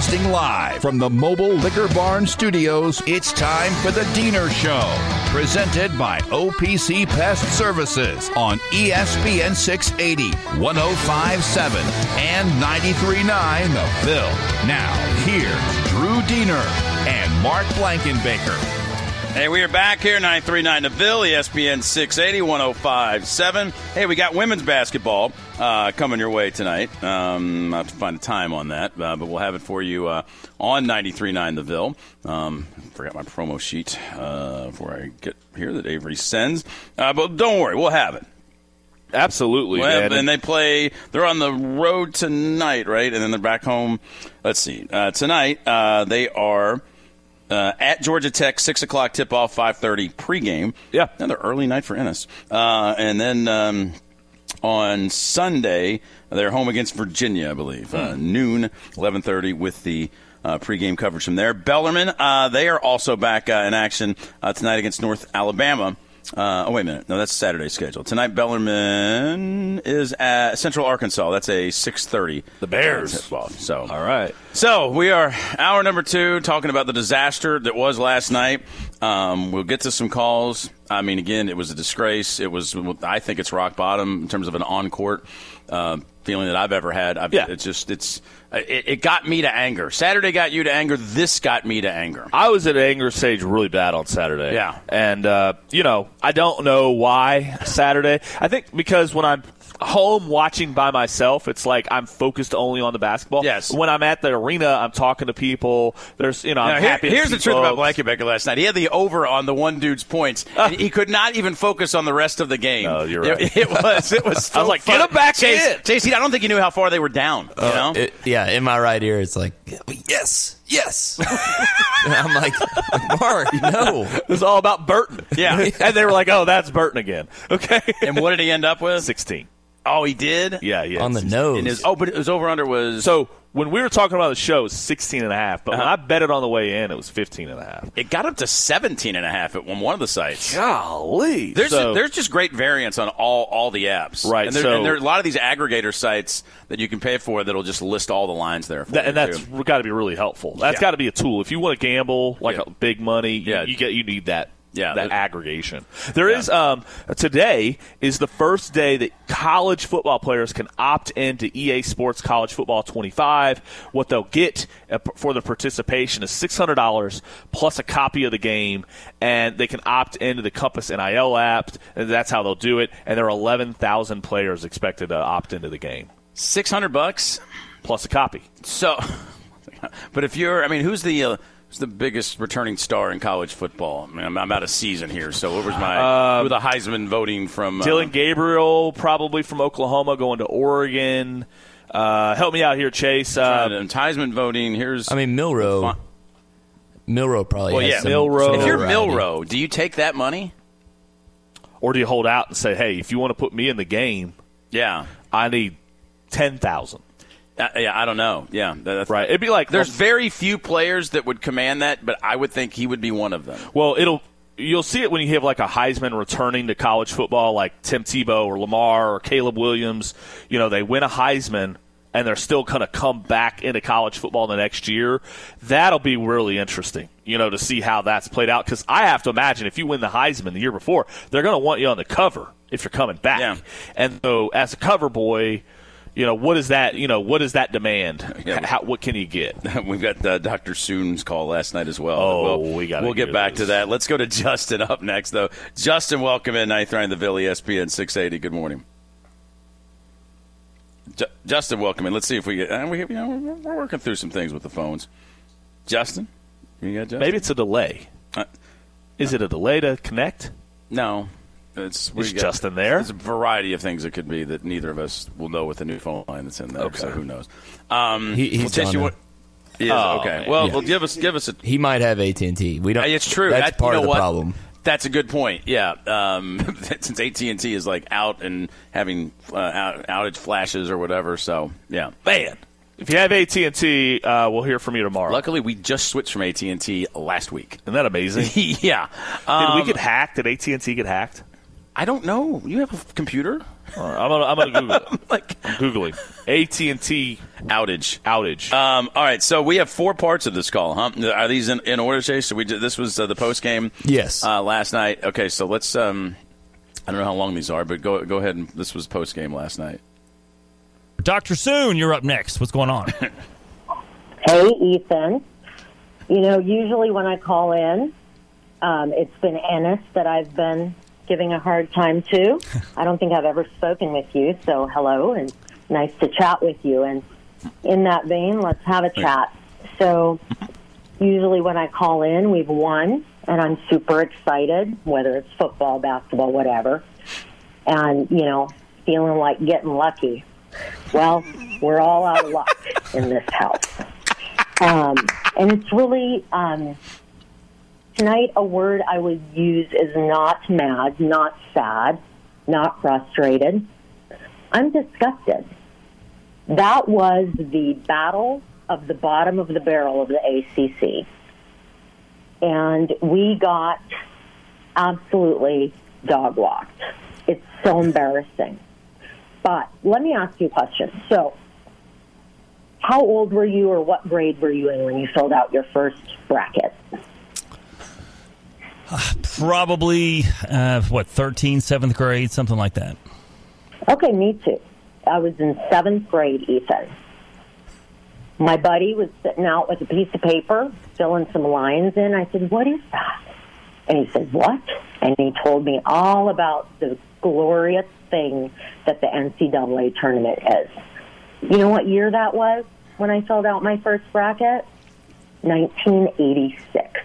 Broadcasting live from the Mobile Liquor Barn Studios, it's time for the Deener Show. Presented by OPC Pest Services on ESPN 680, 1057, and 939 The Ville. Now, here's Drew Deener and Mark Blankenbaker. Hey, we are back here, 939 The Ville, ESPN 680, 1057. Hey, we got women's basketball uh, coming your way tonight. Um, I'll have to find a time on that, uh, but we'll have it for you uh, on 939 The Ville. Um, forgot my promo sheet uh, before I get here that Avery sends. Uh, but don't worry, we'll have it. Absolutely, Well, and they play. They're on the road tonight, right? And then they're back home. Let's see. Uh, tonight uh, they are uh, at Georgia Tech, six o'clock tip off, five thirty pregame. Yeah. another early night for Ennis. Uh, and then um, on Sunday they're home against Virginia, I believe, uh, noon, eleven thirty with the. Uh, pregame coverage from there. Bellarmine, uh, they are also back uh, in action uh, tonight against North Alabama. Uh, oh wait a minute, no, that's Saturday's schedule. Tonight, Bellarmine is at Central Arkansas. That's a six thirty. The Bears. Ball. So All right. so we are hour number two talking about the disaster that was last night. Um, we'll get to some calls. I mean, again, it was a disgrace. It was. I think it's rock bottom in terms of an on court uh, feeling that I've ever had. I've, Yeah. It's just it's it, it got me to anger. Saturday got you to anger. This got me to anger. I was at anger stage really bad on Saturday. Yeah. And, uh, you know, I don't know why Saturday. I think because when I'm home watching by myself, it's like I'm focused only on the basketball. Yes. When I'm at the arena, I'm talking to people. There's, you know, I'm Now, here- happy. to here's see the truth about folks. Blankenbaker last night. He had the over on the one dude's points. and he could not even focus on the rest of the game. No, you're right. It, was. It was. I was so like, get fun. him back Chase, in. JC, I don't think he knew how far they were down. You uh, know. It- yeah, in my right ear, it's like, yes, yes. I'm like, Mark, no. It's all about Burton. Yeah. and they were like, oh, that's Burton again. Okay. and what did he end up with? 16. Oh, he did. Yeah, yeah. On the 16. nose. And his, oh, but his over under was So when we were talking about the show, it was 16 and a half. But Uh-huh. I bet it on the way in, it was 15 and a half. it got up to 17 and a half at one, one of the sites. Golly. There's So- there's just great variance on all all the apps, Right, And there, so- and there are a lot of these aggregator sites that you can pay for that'll just list all the lines there. For That, you, and that's too. got to be really helpful. That's Yeah. got to be a tool if you want to gamble like Yeah. big money. You, Yeah. you get you need that. Yeah, that aggregation. There Yeah. is um, today is the first day that college football players can opt into EA Sports College Football 25. What they'll get uh, for the participation is six hundred dollars plus a copy of the game, and they can opt into the Compass NIL app. And that's how they'll do it. And there are eleven thousand players expected to opt into the game six hundred bucks. plus a copy. So, but if you're, I mean, who's the uh, who's the biggest returning star in college football? I mean, I'm, I'm out of season here, so what was my who the Heisman voting from? uh, Dillon Gabriel, probably from Oklahoma, going to Oregon. Uh, help me out here, Chase. uh, Uh, Heisman voting. Here's I mean, Milroe. Fun- Milroe probably well, has yeah, some, Milroe. some If you're. Milroe, do you take that money? or do you hold out and say, "Hey, if you want to put me in the game, Yeah, I need ten thousand. Uh, yeah. I don't know. Yeah, that's Right? It'd be like There's very few players that would command that, but I would think he would be one of them. well, it'll you'll see it when you have like a Heisman returning to college football, like Tim Tebow or Lamar or Caleb Williams. You know, they win a Heisman. And they're still going to come back into college football the next year. That'll be really interesting, you know, to see how that's played out. Because I have to imagine if you win the Heisman the year before, they're going to want you on the cover if you're coming back. Yeah. And so, as a cover boy, you know, what is that? You know, what is that demand? Yeah. How, what can you get? We've got uh, Dr. Soon's call last night as well. Oh, we'll, we gotta We'll get back to that. Let's go to Justin up next, though. Justin, welcome in ninth round the Ville ESPN 680. Good morning. Ju- Justin, welcome in. Let's see if we get. Uh, we, you know, we're, we're working through some things with the phones. Justin, you got Justin? Maybe it's a delay. Uh, Is it a delay to connect? no. It's we Is got- Justin there? There's a variety of things it could be that neither of us will know with the new phone line that's in there. Okay. So who knows? Um, He- he's well, Tish, on you it. want- He? Oh, okay. Well, Yeah. well, give us give us a He might have AT and T. We don't. It's true. That's That- part you know of the what? problem. That's a good point. Yeah, um, since AT and T is like out and having uh, out, outage flashes or whatever. So yeah, Man, if you have AT and T, uh, we'll hear from you tomorrow. luckily we just switched from AT and T last week. Isn't that amazing? Yeah, um, we get hacked? Did AT and T get hacked? I don't know. You have a computer? Uh, I'm gonna, I'm gonna Google it. like I'm googling AT and T outage. outage. Um, all right, so we have four parts of this call, huh? Are these in, in order, Chase? So we did, this was uh, the post game. Yes. Uh, last night. Okay, so let's. Um, I don't know how long these are, but go go ahead and this was post game last night. Dr. Soon, you're up next. What's going on? Hey, Ethan. You know, usually when I call in, um, it's been Ennis that I've been giving a hard time to. I don't think I've ever spoken with you, so hello and nice to chat with you. And in that vein, let's have a chat. So, usually when I call in, we've won, and I'm super excited, whether it's football, basketball, whatever. And, you know, feeling like getting lucky. Well, we're all out of luck in this house. Um, and it's really, um, tonight a word I would use is not mad, not sad, not frustrated. I'm disgusted. That was the battle of the bottom of the barrel of the ACC. And we got absolutely dog walked. It's so embarrassing. But let me ask you a question. So, how old were you or what grade were you in when you filled out your first bracket? Probably, uh, what, 13, seventh grade, something like that. Okay, me too. I was in seventh grade, Ethan. My buddy was sitting out with a piece of paper, filling some lines in. I said, What is that? And he said, What? And he told me all about the glorious thing that the NCAA tournament is. You know what year that was when I filled out my first bracket? 1986.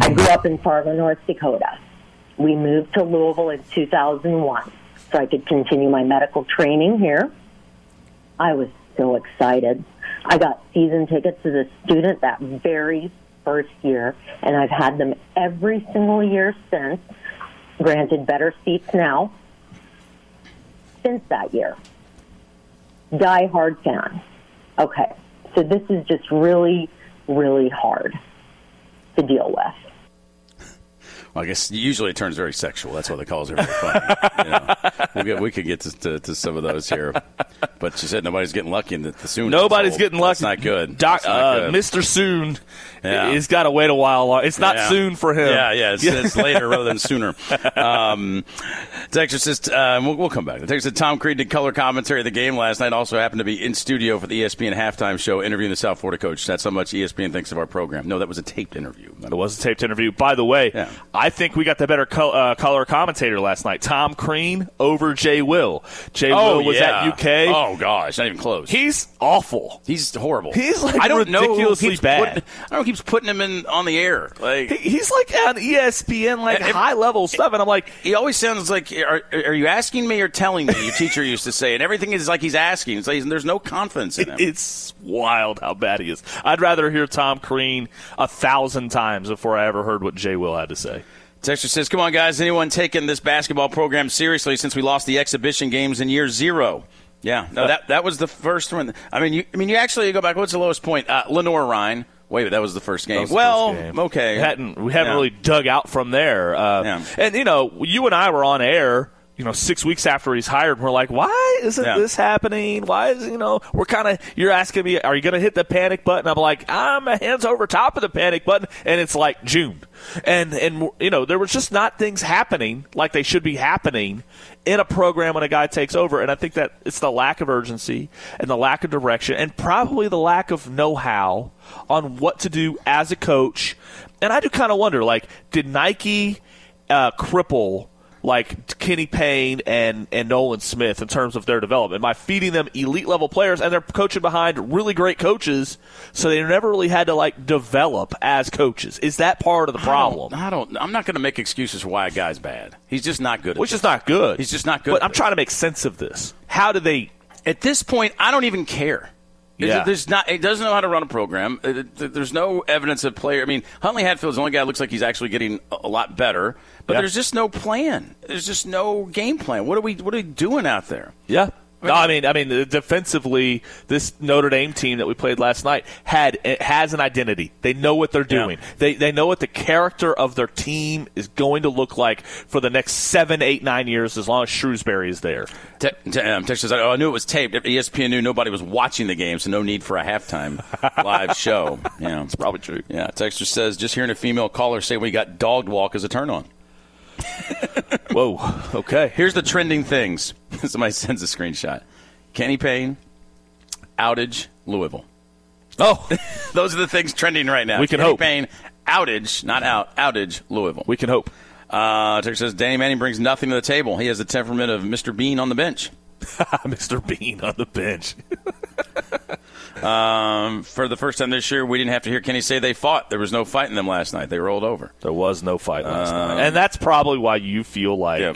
I grew mm-hmm. up in Fargo, North Dakota. We moved to Louisville in 2001 so I could continue my medical training here. I was so excited. I got season tickets as a student that very first year, and I've had them every single year since. Granted, better seats now. Since that year. Die hard fan. Okay, so this is just really, really hard to deal with. Well, I guess usually it turns very sexual. That's why the calls are very fun. you know, we'll get, we could get to, to, to some of those here, but she said nobody's getting lucky in the, the soon. Nobody's getting lucky. That's not good. Doc, not uh, good. Mr. Soon Yeah. has got to wait a while. It's not Yeah. soon for him. Yeah, yeah, it's, it's later rather than sooner. Um, Texas says, uh, we'll, we'll come back. The Texas Tom Crean did color commentary of the game last night. Also happened to be in studio for the ESPN halftime show, interviewing the South Florida coach. That's how much ESPN thinks of our program. No, that was a taped interview. It was a taped interview. By the way, Yeah. I think we got the better col- uh, color commentator last night. Tom Crean over Jay Will. Jay Oh, Will was yeah. at UK. Oh gosh, not even close. He's awful. He's horrible. He's, like, I don't know who ridiculously bad. Putting, I don't know who keeps putting him in on the air. Like He- He's like on ESPN, like high level stuff, and I'm like, he always sounds like, are, are you asking me or telling me? Your teacher used to say, and everything is like he's asking. It's like there's no confidence in him. it's wild how bad he is. I'd rather hear Tom Crean a thousand times before I ever heard what Jay Will had to say. Texter says, "Come on, guys! Anyone taking this basketball program seriously since we lost the exhibition games in year zero? Yeah, no, that that was the first one. I mean, you, I mean, you actually go back. What's the lowest point? Uh, Lenoir-Rhyne. Wait, that was the first game. Well, first game. okay, We hadn't we haven't Yeah. really dug out from there. Uh, Yeah. And you know, you and I were on air you know, six weeks after he's hired, we're like, why isn't Yeah. this happening? Why is you know, we're kind of you're asking me, are you going to hit the panic button? I'm like, I'm a hands over top of the panic button, and it's like June, and and you know, there was just not things happening like they should be happening in a program when a guy takes over, and I think that it's the lack of urgency and the lack of direction, and probably the lack of know-how on what to do as a coach. And I do kind of wonder, like, did Nike uh, cripple? Like Kenny Payne and, and Nolan Smith in terms of their development by feeding them elite level players and they're coaching behind really great coaches, so they never really had to like develop as coaches. Is that part of the problem? I don't. I'm not going to make excuses for why a guy's bad. He's just not good. At Which this. is not good. He's just not good. But I'm this. trying to make sense of this. How do they? At this point, I don't even care. Yeah. There's not. He doesn't know how to run a program. There's no evidence of player. I mean, Huntley Hatfield's the only guy that looks like he's actually getting a lot better. But Yeah. there's just no plan. There's just no game plan. What are we? What are we doing out there? Yeah. No, I mean, I mean, defensively, this Notre Dame team that we played last night had has an identity. They know what they're doing. They they know what the character of their team is going to look like for the next seven, eight, nine years, as long as Shrewsberry is there. Te- te- um, Texas says, "Oh, I knew it was taped. ESPN knew nobody was watching the game, so no need for a halftime live show." Yeah, it's probably true. Yeah, Texas says, "Just hearing a female caller say we got dogged walk as a turn on." Whoa. Okay. Here's the trending things. Somebody sends a screenshot. Kenny Payne, outage, Louisville. Oh, Those are the things trending right now. We can Kenny hope. Payne, outage, not out, outage, Louisville. we can hope. Uh, Texas says Danny Manning brings nothing to the table. He has the temperament of Mr. Bean on the bench. Mr. Bean on the bench. Um, for the first time this year, we didn't have to hear Kenny say they fought. There was no fight in them last night. They rolled over. There was no fight last night, and that's probably why you feel like, Yeah.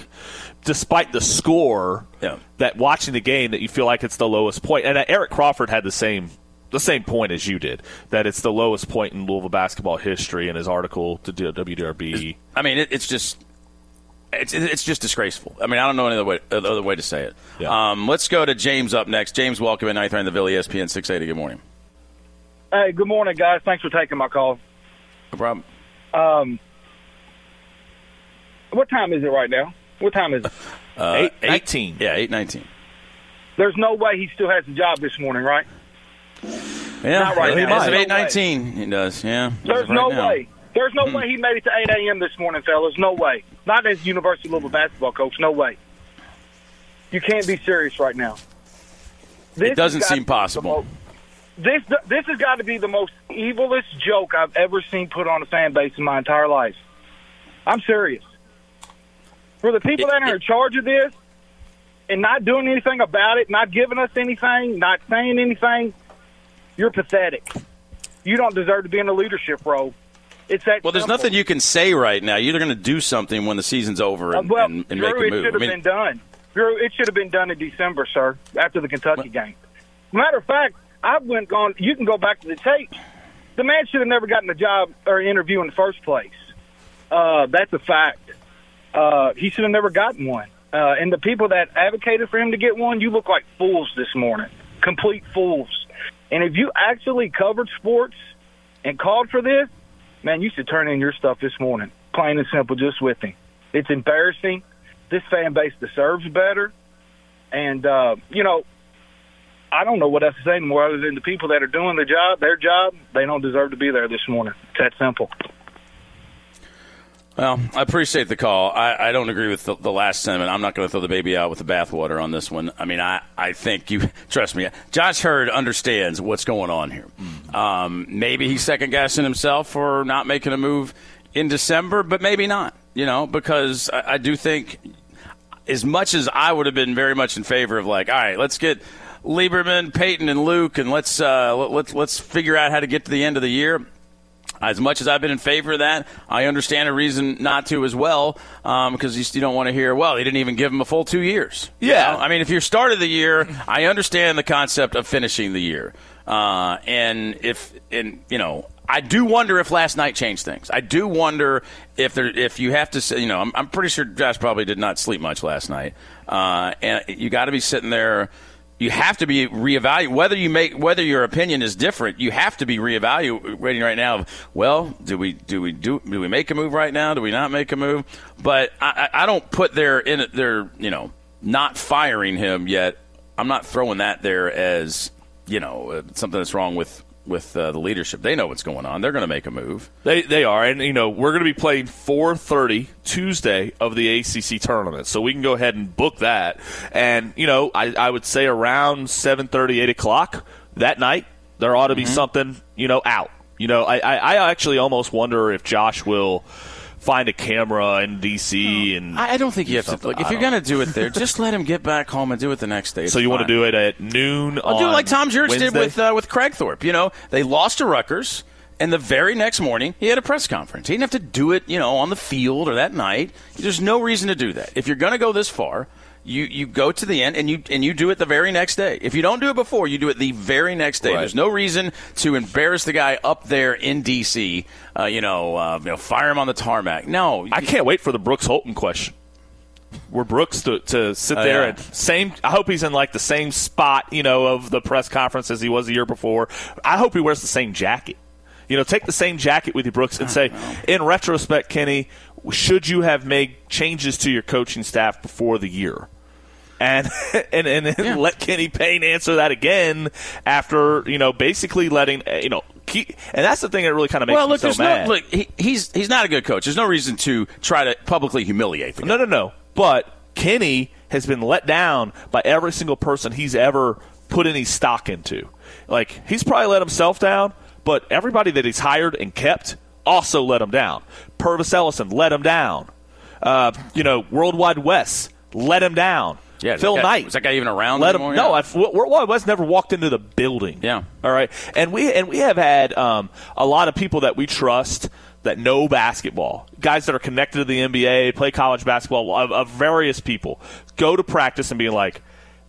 despite the score, Yeah. that watching the game that you feel like it's the lowest point. And uh, Eric Crawford had the same the same point as you did that it's the lowest point in Louisville basketball history in his article to WDRB. I mean, it, it's just. It's, it's just disgraceful. I mean, I don't know any other way, other way to say it. Yeah. Um, let's go to James up next. James, welcome in ninth round of the Ville ESPN 680. Good morning. Hey, good morning, guys. Thanks for taking my call. No problem. Um, what time is it right now? What time is it? Uh, Eight- eight- 19. Yeah, eight nineteen. There's no way he still has a job this morning, right? Yeah, Not right he now. As of No eight nineteen, he does. Yeah. There's right no now. way. There's no mm-hmm. way he made it to 8 a.m. this morning, fellas. No way. Not as University of Louisville basketball coach. No way. You can't be serious right now. This It doesn't seem to be the possible. This this has got to be the most evilest joke I've ever seen put on a fan base in my entire life. I'm serious. For the people that are in charge of this and not doing anything about it, not giving us anything, not saying anything, you're pathetic. You don't deserve to be in a leadership role. It's that. Well, there's simple. nothing you can say right now. You're going to do something when the season's over Uh, and, well, and, and Drew, make a move. it should I have mean, been done. Drew, it should have been done in December, sir, after the Kentucky game. Matter of fact, I went on. You can go back to the tape. The man should have never gotten the job or interview in the first place. Uh, that's a fact. Uh, he should have never gotten one. Uh, and the people that advocated for him to get one, you look like fools this morning. Complete fools. And if you actually covered sports and called for this, man, you should turn in your stuff this morning. Plain and simple, just with him. It's embarrassing. This fan base deserves better. And, uh, you know, I don't know what else to say anymore other than the people that are doing the job, their job, they don't deserve to be there this morning. It's that simple. Well, I appreciate the call. I, I don't agree with the, the last sentiment. I'm not going to throw the baby out with the bathwater on this one. I mean, I, I think you trust me. Josh Heird understands what's going on here. Um, maybe he's second guessing himself for not making a move in December, but maybe not. You know, because I, I do think as much as I would have been very much in favor of like, all right, let's get Lieberman, Peyton, and Luke, and let's uh, let, let's let's figure out how to get to the end of the year. As much as I've been in favor of that, I understand a reason not to as well, because you, you don't want to hear, well, he didn't even give him a full two years. You Yeah. know? I mean, if you're start of the year, I understand the concept of finishing the year, uh, and if and you know, I do wonder if last night changed things. I do wonder if there if you have to say, you know, I'm, I'm pretty sure Josh probably did not sleep much last night, uh, and you got to be sitting there you have to be reevaluating whether you make whether your opinion is different. You have to be reevaluating right now. Well, do we do we do do we make a move right now? Do we not make a move? But I, I don't put their in their you know not firing him yet. I'm not throwing that there as you know uh, something that's wrong with with uh, the leadership. They know what's going on. They're going to make a move. They they are, and you know we're going to be playing 4:30 Tuesday of the ACC tournament, so we can go ahead and book that. And you know, I, I would say around 7:30, 8 o'clock that night, there ought to be Mm-hmm. something you know out. You know, I, I I actually almost wonder if Josh will find a camera in DC and I don't think you have to. something. Look, if you're going to do it there, just let him get back home and do it the next day. So you want to do it at noon? I'll do it like Tom Jurich did with uh, with Kragthorpe. You know, they lost to Rutgers, and the very next morning he had a press conference. He didn't have to do it, you know, on the field or that night. There's no reason to do that. If you're going to go this far, you you go to the end and you and you do it the very next day. If you don't do it before, you do it the very next day. Right. There's no reason to embarrass the guy up there in D.C. Uh, you know, uh, you know, fire him on the tarmac. No, I can't wait for the Brooks Holton question. Where Brooks to, to sit Oh, there yeah. and same. I hope he's in like the same spot, you know, of the press conference as he was the year before. I hope he wears the same jacket. You know, take the same jacket with you, Brooks, and say, in retrospect, Kenny, should you have made changes to your coaching staff before the year? And and and, then let Kenny Payne answer that again after you know basically letting uh, you know keep, and that's the thing that really kind of makes well, me look, so mad. no look. He, he's he's not a good coach. There's no reason to try to publicly humiliate the guy. No, no, no. But Kenny has been let down by every single person he's ever put any stock into. Like he's probably let himself down, but everybody that he's hired and kept also let him down. Pervis Ellison let him down. Uh, you know, World Wide Wes let him down. Yeah, Phil that guy- Knight Was that guy even around Let anymore? him. No, Yeah. I've, West never walked into the building. Yeah. All right, and we and we have had um, a lot of people that we trust that know basketball, guys that are connected to the NBA, play college basketball, of, of various people, go to practice and be like,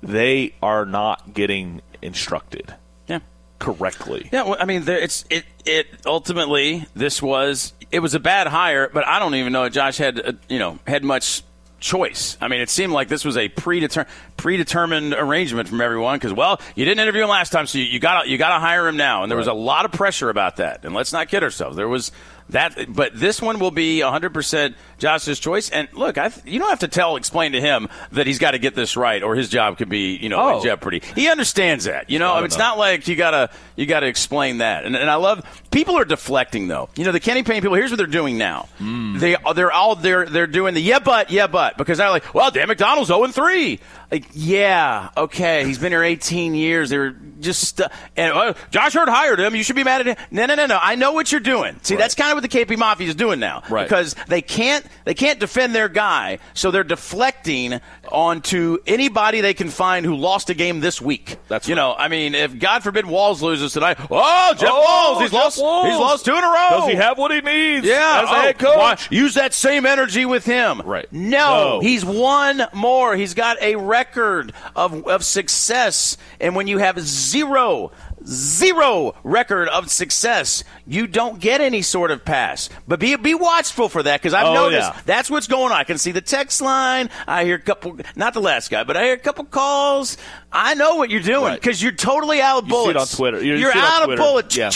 they are not getting instructed Yeah. correctly. Yeah, well, I mean, there, it's it. It ultimately this was it was a bad hire, but I don't even know if Josh had uh, you know had much choice. I mean, it seemed like this was a predeter- predetermined arrangement from everyone because well, you didn't interview him last time, so you, you got you got to hire him now, and there was a lot of pressure about that. And let's not kid ourselves, there was. That, but this one will be 100% Josh's choice. And look, I, you don't have to tell, explain to him that he's got to get this right, or his job could be, you know, Oh. in jeopardy. He understands that. You know, I mean, it's not like you gotta you gotta explain that. And, and I love people are deflecting though. You know, the Kenny Payne people. Here's what they're doing now. They they're all they're they're doing the yeah but yeah but because they're like, well, Dan McDonnell's 0 and 3. Like, yeah, okay, he's been here 18 years. They were just stu- and uh, Josh Heird hired him. You should be mad at him. No, no, no, no. I know what you're doing. See, that's kind of what the KP Mafia is doing now. Right. Because they can't they can't defend their guy, so they're deflecting onto anybody they can find who lost a game this week. That's you right. know, I mean, if God forbid Walz loses tonight, oh Jeff Oh, Walz, he's Jeff lost Walz. he's lost two in a row. Does he have what he needs? yeah, as a oh, head coach. why- use that same energy with him. Right. No, No. he's won more. He's got a record of, of success. And when you have zero, zero record of success, you don't get any sort of pass. But be be watchful for that because I've Oh, noticed yeah. that's what's going on. I can see the text line. I hear a couple, not the last guy, but I hear a couple calls. I know what you're doing Right. because you're totally out of bullets. You see it on Twitter. You- you You're on out of bullets. Yeah.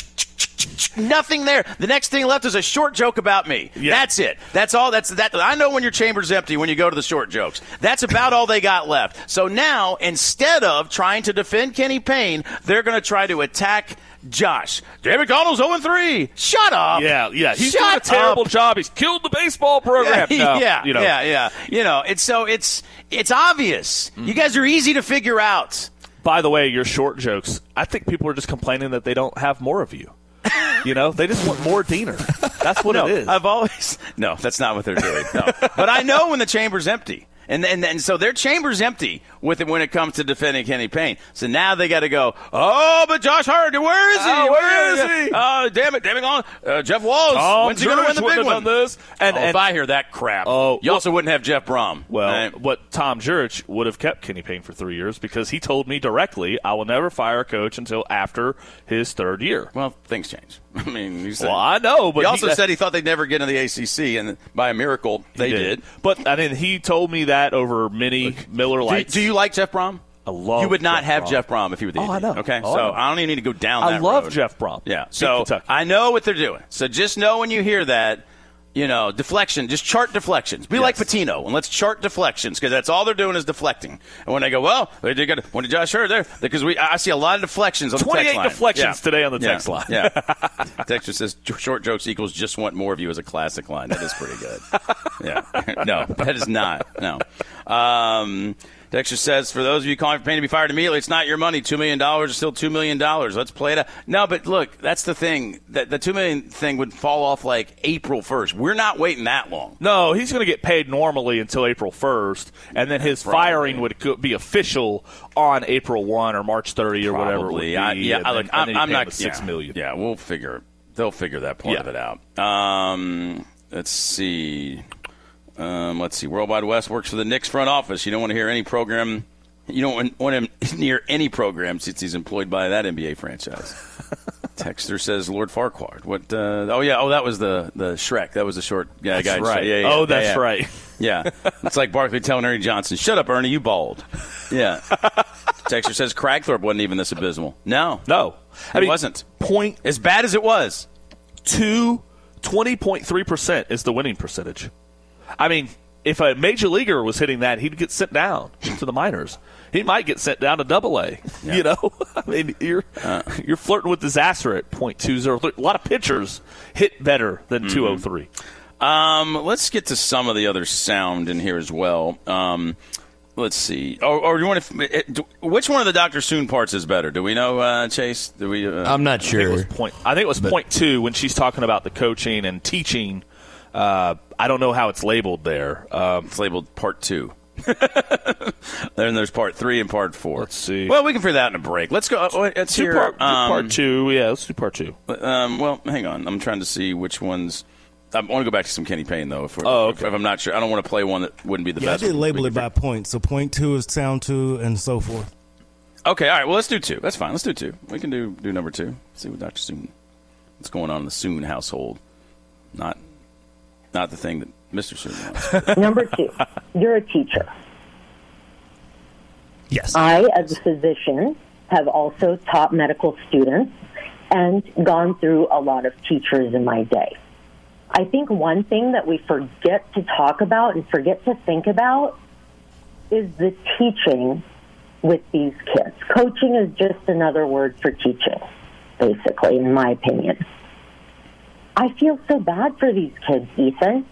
Nothing there. The next thing left is a short joke about me. Yeah. That's it. That's all. That's that. I know when your chamber's empty when you go to the short jokes. That's about all they got left. So now, instead of trying to defend Kenny Payne, they're going to try to attack Josh. Jay McDonnell's 0 3. Shut up. Yeah, yeah. He's Shut doing a terrible up. job. He's killed the baseball program. No, yeah, you know. yeah, yeah. You know, it's so it's it's obvious. Mm. You guys are easy to figure out. By the way, your short jokes. I think people are just complaining that they don't have more of you. You know, they just want more Deener. That's what no, it is. I've always no. That's not what they're doing. No, but I know when the chamber's empty, and and, and so their chamber's empty with it when it comes to defending Kenny Payne. So now they got to go. Oh, but Josh Heird, where is he? Oh, where is he? Oh, damn it, damn it, on uh, Jeff Walz. Tom When's he going to win the big one? this. And- oh, and- if I hear that crap, Oh, you well- also wouldn't have Jeff Brohm. Well, right? what Tom Jurich would have kept Kenny Payne for three years because he told me directly, I will never fire a coach until after his third year. well, things change. I mean, you said, Well, I know, but he also he- said he thought they'd never get into the ACC, and by a miracle, they He did. But I mean, he told me that over many Miller Do, Lights. do you like Jeff Brohm? I love you would not Jeff have Brohm. Jeff Brohm if you were the Oh, I know. Okay, Oh, I so know. I don't even need to go down. I that love road. Jeff Brohm. Yeah, so I know what they're doing. So just know when you hear that, you know, deflection. Just chart deflections. Be like Pitino and let's chart deflections because that's all they're doing is deflecting. And when they go, well, they did good. When did Josh Heird there? Because we, I see a lot of deflections on the text 28 deflections Yeah. today on the Yeah. text line. Yeah. Texture says short jokes equals just want more of you as a classic line. That is pretty good. yeah. No, that is not. No. Um, Dexter says, for those of you calling for Payne to be fired immediately, it's not your money. $2 million is still $2 million. Let's play it out. No, but look, that's the thing. That the 2 million thing would fall off like April 1st. We're not waiting that long. No, he's going to get paid normally until April 1st, and then his Probably. firing would be official on April 1 or March 30 or whatever it Probably. I, yeah, I- then- look, and I'm, I'm not six yeah. million. Yeah, we'll figure. They'll figure that part Yeah. of it out. Um, let's see. Um, let's see. World Wide Wes works for the Knicks front office. You don't want to hear any program. You don't want- him near any program since he's employed by that NBA franchise. Texter says Lord Farquaad. What? Uh, oh yeah. Oh, that was the the Shrek. That was the short guy. That's guy right. Yeah, yeah, Oh, yeah, that's yeah. right. Yeah. It's like Barkley telling Ernie Johnson, "Shut up, Ernie. You bald." Yeah. Texter says Kragthorpe wasn't even this abysmal. No. No. I It mean, wasn't. Point As bad as it was. two, 20.3% is the winning percentage. I mean, if a major leaguer was hitting that, he'd get sent down to the minors. He might get sent down to double A. You know, I mean, you're Uh. you're flirting with disaster at .203. A lot of pitchers hit better than Mm-hmm. 203. Um, let's get to some of the other sound in here as well. Um, let's see. Or, or you want to? Which one of the Doctor Soon parts is better? Do we know, uh, Chase? Do we? Uh, I'm not I think it sure. was point. I think it was point two when she's talking about the coaching and teaching. Uh, I don't know how it's labeled there. Um, it's labeled part two. then there's part three and part four. Let's see. Well, we can figure that out in a break. Let's go. uh, Let's do hear part, um, part two. Yeah, let's do part two. Um, well, hang on. I'm trying to see which ones. I want to go back to some Kenny Payne though. If, we're, Oh, if, okay. I'm not sure, I don't want to play one that wouldn't be the Yeah, I did label it can by point. So point two is sound two, and so forth. Okay, all right. Well, let's do two. That's fine. Let's do two. We can do do number two. See what Doctor Soon, what's going on in the Soon household. Not, not the thing that Mister Soon wants. Number two, you're a teacher. Yes. I, as a physician, have also taught medical students and gone through a lot of teachers in my day. I think one thing that we forget to talk about and forget to think about is the teaching with these kids. Coaching is just another word for teaching, basically, in my opinion. I feel so bad for these kids, Ethan.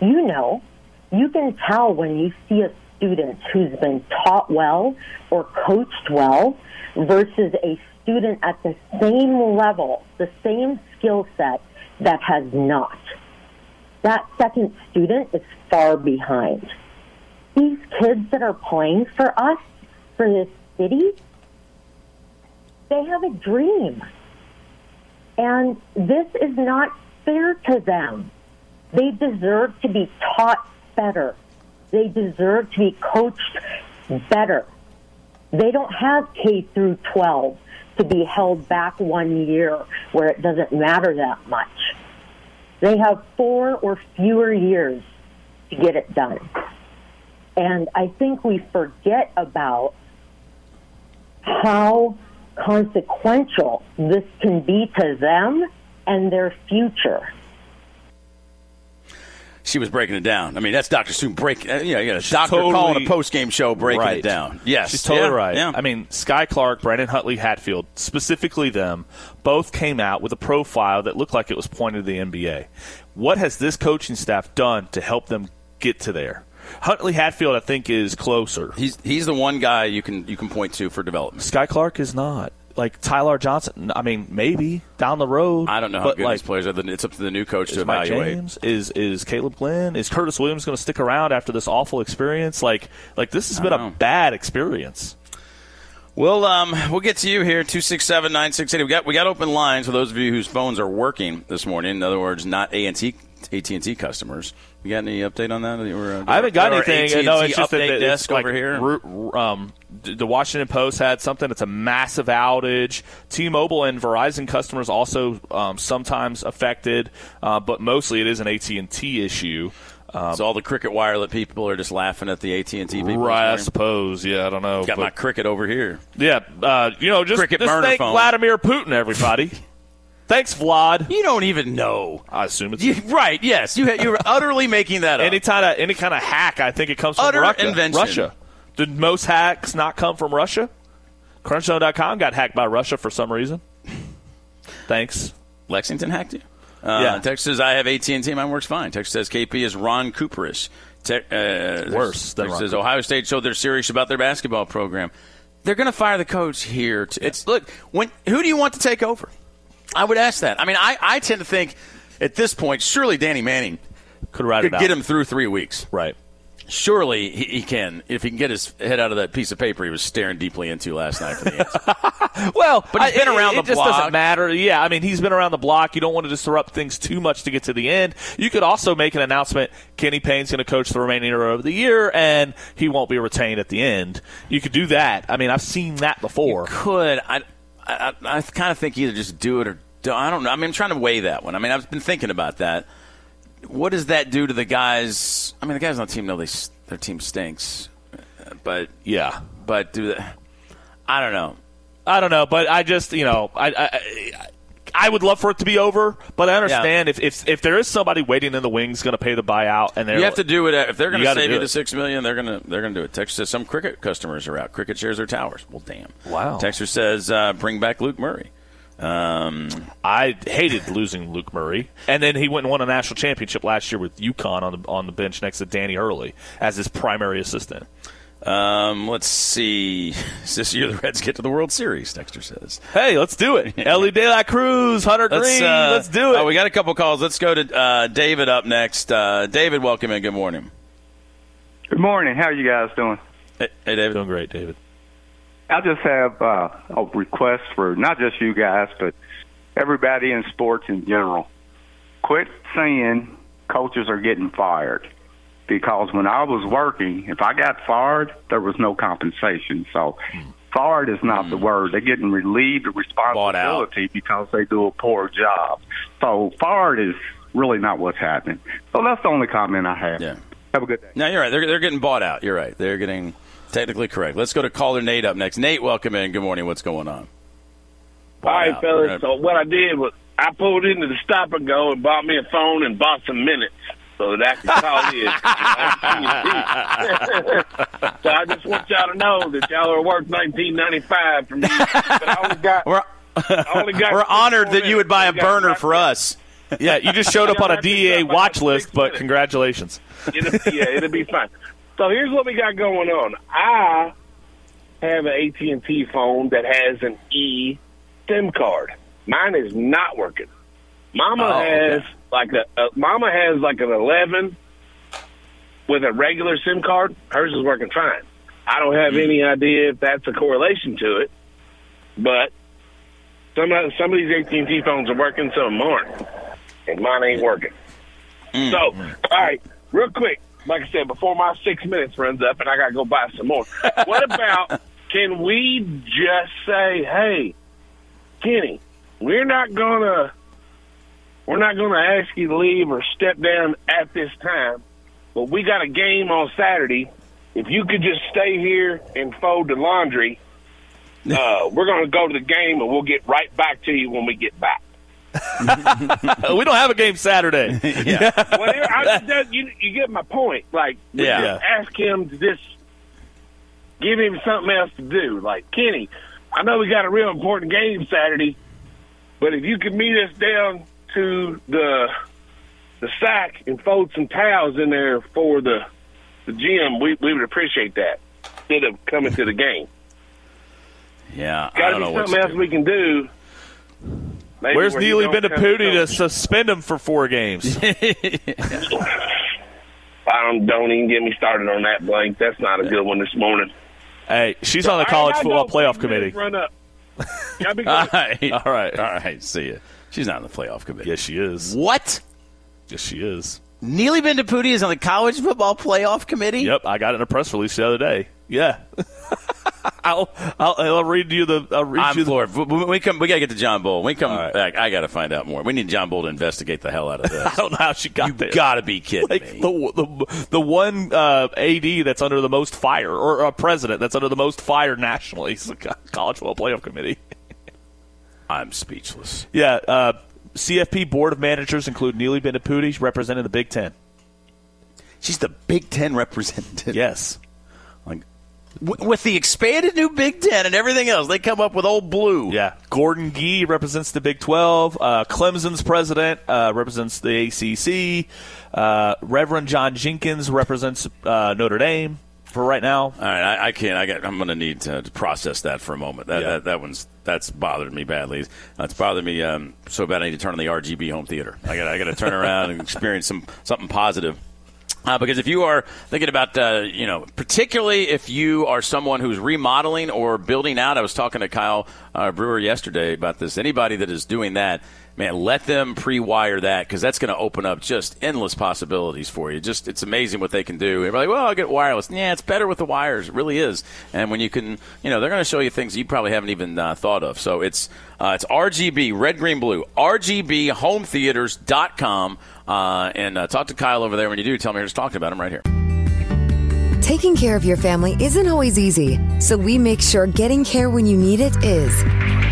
You know, you can tell when you see a student who's been taught well or coached well versus a student at the same level, the same skill set that has not. That second student is far behind. These kids that are playing for us, for this city, they have a dream. And this is not fair to them. They deserve to be taught better. They deserve to be coached better. They don't have K through 12 to be held back one year where it doesn't matter that much. They have four or fewer years to get it done. And I think we forget about how consequential this can be to them and their future. she was breaking it down. I mean, that's Doctor Soon break. Uh, you know, you got a doctor totally- calling a post game show breaking right. it down. Yes, she's totally Yeah, right. Yeah. I mean, Skyy Clark, Brandon Huntley, Hatfield, specifically them, both came out with a profile that looked like it was pointed to the NBA. What has this coaching staff done to help them get to there? Huntley Hatfield, I think, is closer. he's he's the one guy you can you can point to for development. Skyy Clark is not. Like Ty-Laur Johnson, I mean, maybe down the road. I don't know how but good like, these players are. It's up to the new coach to evaluate. James? Is is Caleb Glenn? Is Curtis Williams going to stick around after this awful experience? Like like this has been a bad experience. Well, um, we'll get to you here. Two six seven nine six eight. We got we got open lines for those of you whose phones are working this morning. In other words, not AT and T customers. You got any update on that? Or, uh, I haven't got anything. AT&T no, it's just that update it's desk like over here. um, the Washington Post had something. It's a massive outage. T-Mobile and Verizon customers also um, sometimes affected, uh, but mostly it is an AT and T issue. so all the cricket wireless people are just laughing at the AT and T people. Right, I suppose. Yeah, I don't know. Got but- my cricket over here. yeah, uh, you know, just, Cricket just thank phone. Vladimir Putin, everybody. Thanks, Vlad. You don't even know. I assume it's You, right? Yes, you you're utterly making that up. any kind of any kind of hack. I think it comes from Utter Russia. invention. Russia. Did most hacks not come from Russia? Crunchzone.com got hacked by Russia for some reason. Thanks. Lexington hacked you. Uh, Yeah. Text says I have AT and T. Mine works fine. Text says KP is Ron Cooperish. Te- uh, Worse Text says Cooper. Ohio State showed they're serious about their basketball program. They're going to fire the coach here. To, It's look when who do you want to take over? I would ask that. I mean, I, I tend to think at this point, surely Danny Manning Could write could it out. get him through three weeks. right. Surely he, he can if he can get his head out of that piece of paper he was staring deeply into last night for the answer. Well, But he's been it- around it, the just block. It just doesn't matter. Yeah, I mean, he's been around the block. You don't want to disrupt things too much to get to the end. You could also make an announcement: Kenny Payne's going to coach the remainder of the year, and he won't be retained at the end. You could do that. I mean, I've seen that before. could I? I, I kind of think either just do it or don't. I don't know. I mean, I'm trying to weigh that one. I mean, I've been thinking about that. What does that do to the guys? I mean, the guys on the team know they their team stinks, but Yeah, but do that? I don't know. I don't know, but I just you know I. I I- would love for it to be over, but I understand if, if if there is somebody waiting in the wings going to pay the buyout, and You have to do it if they're going to save you the six million. They're going to they're going to do it. Texas says some cricket customers are out. Cricket shares their towers. Well, damn. Wow. Texas says uh, bring back Luke Murray. Um, I hated losing Luke Murray, and then he went and won a national championship last year with UConn on the on the bench next to Danny Hurley as his primary assistant. Um, let's see. Is this year the Reds get to the World Series? Dexter says. Hey, let's do it. Elly De La Cruz, Hunter Greene, uh, let's do it. Oh, we got a couple calls. Let's go to uh, David up next. Uh, David, welcome in. Good morning. Good morning. How are you guys doing? Hey, hey, David. Doing great, David. I just have uh, a request for not just you guys, but everybody in sports in general. Quit saying coaches are getting fired. Because when I was working, if I got fired, there was no compensation. So fired is not the hmm. word. They're getting relieved of responsibility because they do a poor job. So fired is really not what's happening. So that's the only comment I have. Yeah. Have a good day. No, you're right. They're, they're getting bought out. You're right. They're getting technically correct. Let's go to caller Nate up next. Nate, welcome in. Good morning. What's going on? All right, out. fellas. Gonna- So what I did was I pulled into the stop and go and bought me a phone and bought some minutes so that I could call in. so I just want y'all to know that y'all are worth nineteen ninety five for me. But I only got We're, only got we're honored that you would buy a minutes. I got burner for us. Yeah, you just showed up on a DEA watch list, but minutes. congratulations. It'll, yeah, it'll be fine. So here's what we got going on. I have an AT and T phone that has an E SIM card. Mine is not working. Mama Oh, okay. has like a, a Mama has like an 11 with a regular SIM card. Hers is working fine. I don't have any idea if that's a correlation to it, but some of, some of these AT and T phones are working, some aren't, and mine ain't working. Mm, so, mm. all right, real quick, like I said, before my six minutes runs up and I got to go buy some more. What about can we just say, hey, Kenny, we're not gonna we're not gonna ask you to leave or step down at this time, but we got a game on Saturday. If you could just stay here and fold the laundry, uh, we're gonna go to the game and we'll get right back to you when we get back. we don't have a game Saturday. Yeah. Whatever, I, that, you, you get my point. Like, Yeah. just ask him to just give him something else to do. Like, Kenny, I know we got a real important game Saturday, but if you could meet us down to the the sack and fold some towels in there for the the gym, we we would appreciate that instead of coming to the game. Yeah, I Got to don't be know what something to else we can do. Maybe Where's where Neeli don't been to Pooty to suspend him for four games? I don't, don't even get me started on that blank. That's not a good one this morning. hey, she's on the college right, football playoff committee. Run up. Y'all be All good. right. All right. All right. See ya. She's not in the playoff committee. Yes, she is. What? Yes, she is. Neeli Bendapudi is on the college football playoff committee? Yep, I got it in a press release the other day. Yeah. I'll, I'll, I'll read you the. I'll read I'm you the, floored. We come, we gotta get to John Boel. When we come back, I gotta find out more. We need John Boel to investigate the hell out of this. I don't know how she got you there. gotta be kidding like me. the, the the one uh, AD that's under the most fire, or a president that's under the most fire nationally. It's the college football playoff committee. I'm speechless. Yeah, uh, CFP board of managers include Neeli Bendapudi, representing the Big Ten. She's the Big Ten representative. Yes. Like w- with the expanded new Big Ten and everything else, they come up with old blue. Yeah. Gordon Gee represents the Big 12. Uh, Clemson's president uh, represents the ACC. Uh, Reverend John Jenkins represents uh, Notre Dame for right now. All right, I, I can't. I got. I'm going to need to, process that for a moment. That, Yeah. that that one's that's bothered me badly. That's bothered me um, so bad. I need to turn on the RGB home theater. I got. I got to turn around and experience some something positive. Uh, because if you are thinking about, uh, you know, particularly if you are someone who's remodeling or building out, I was talking to Kyle uh, Brewer yesterday about this. Anybody that is doing that, man, let them pre-wire that because that's going to open up just endless possibilities for you. Just it's amazing what they can do. Everybody, well, I'll get wireless. Yeah, it's better with the wires. It really is. And when you can, you know, they're going to show you things you probably haven't even uh, thought of. So it's uh, it's RGB, red, green, blue, RGBHometheaters.com. Uh, and uh, talk to Kyle over there when you do. Tell me you're just talking about him right here. Taking care of your family isn't always easy, so we make sure getting care when you need it is.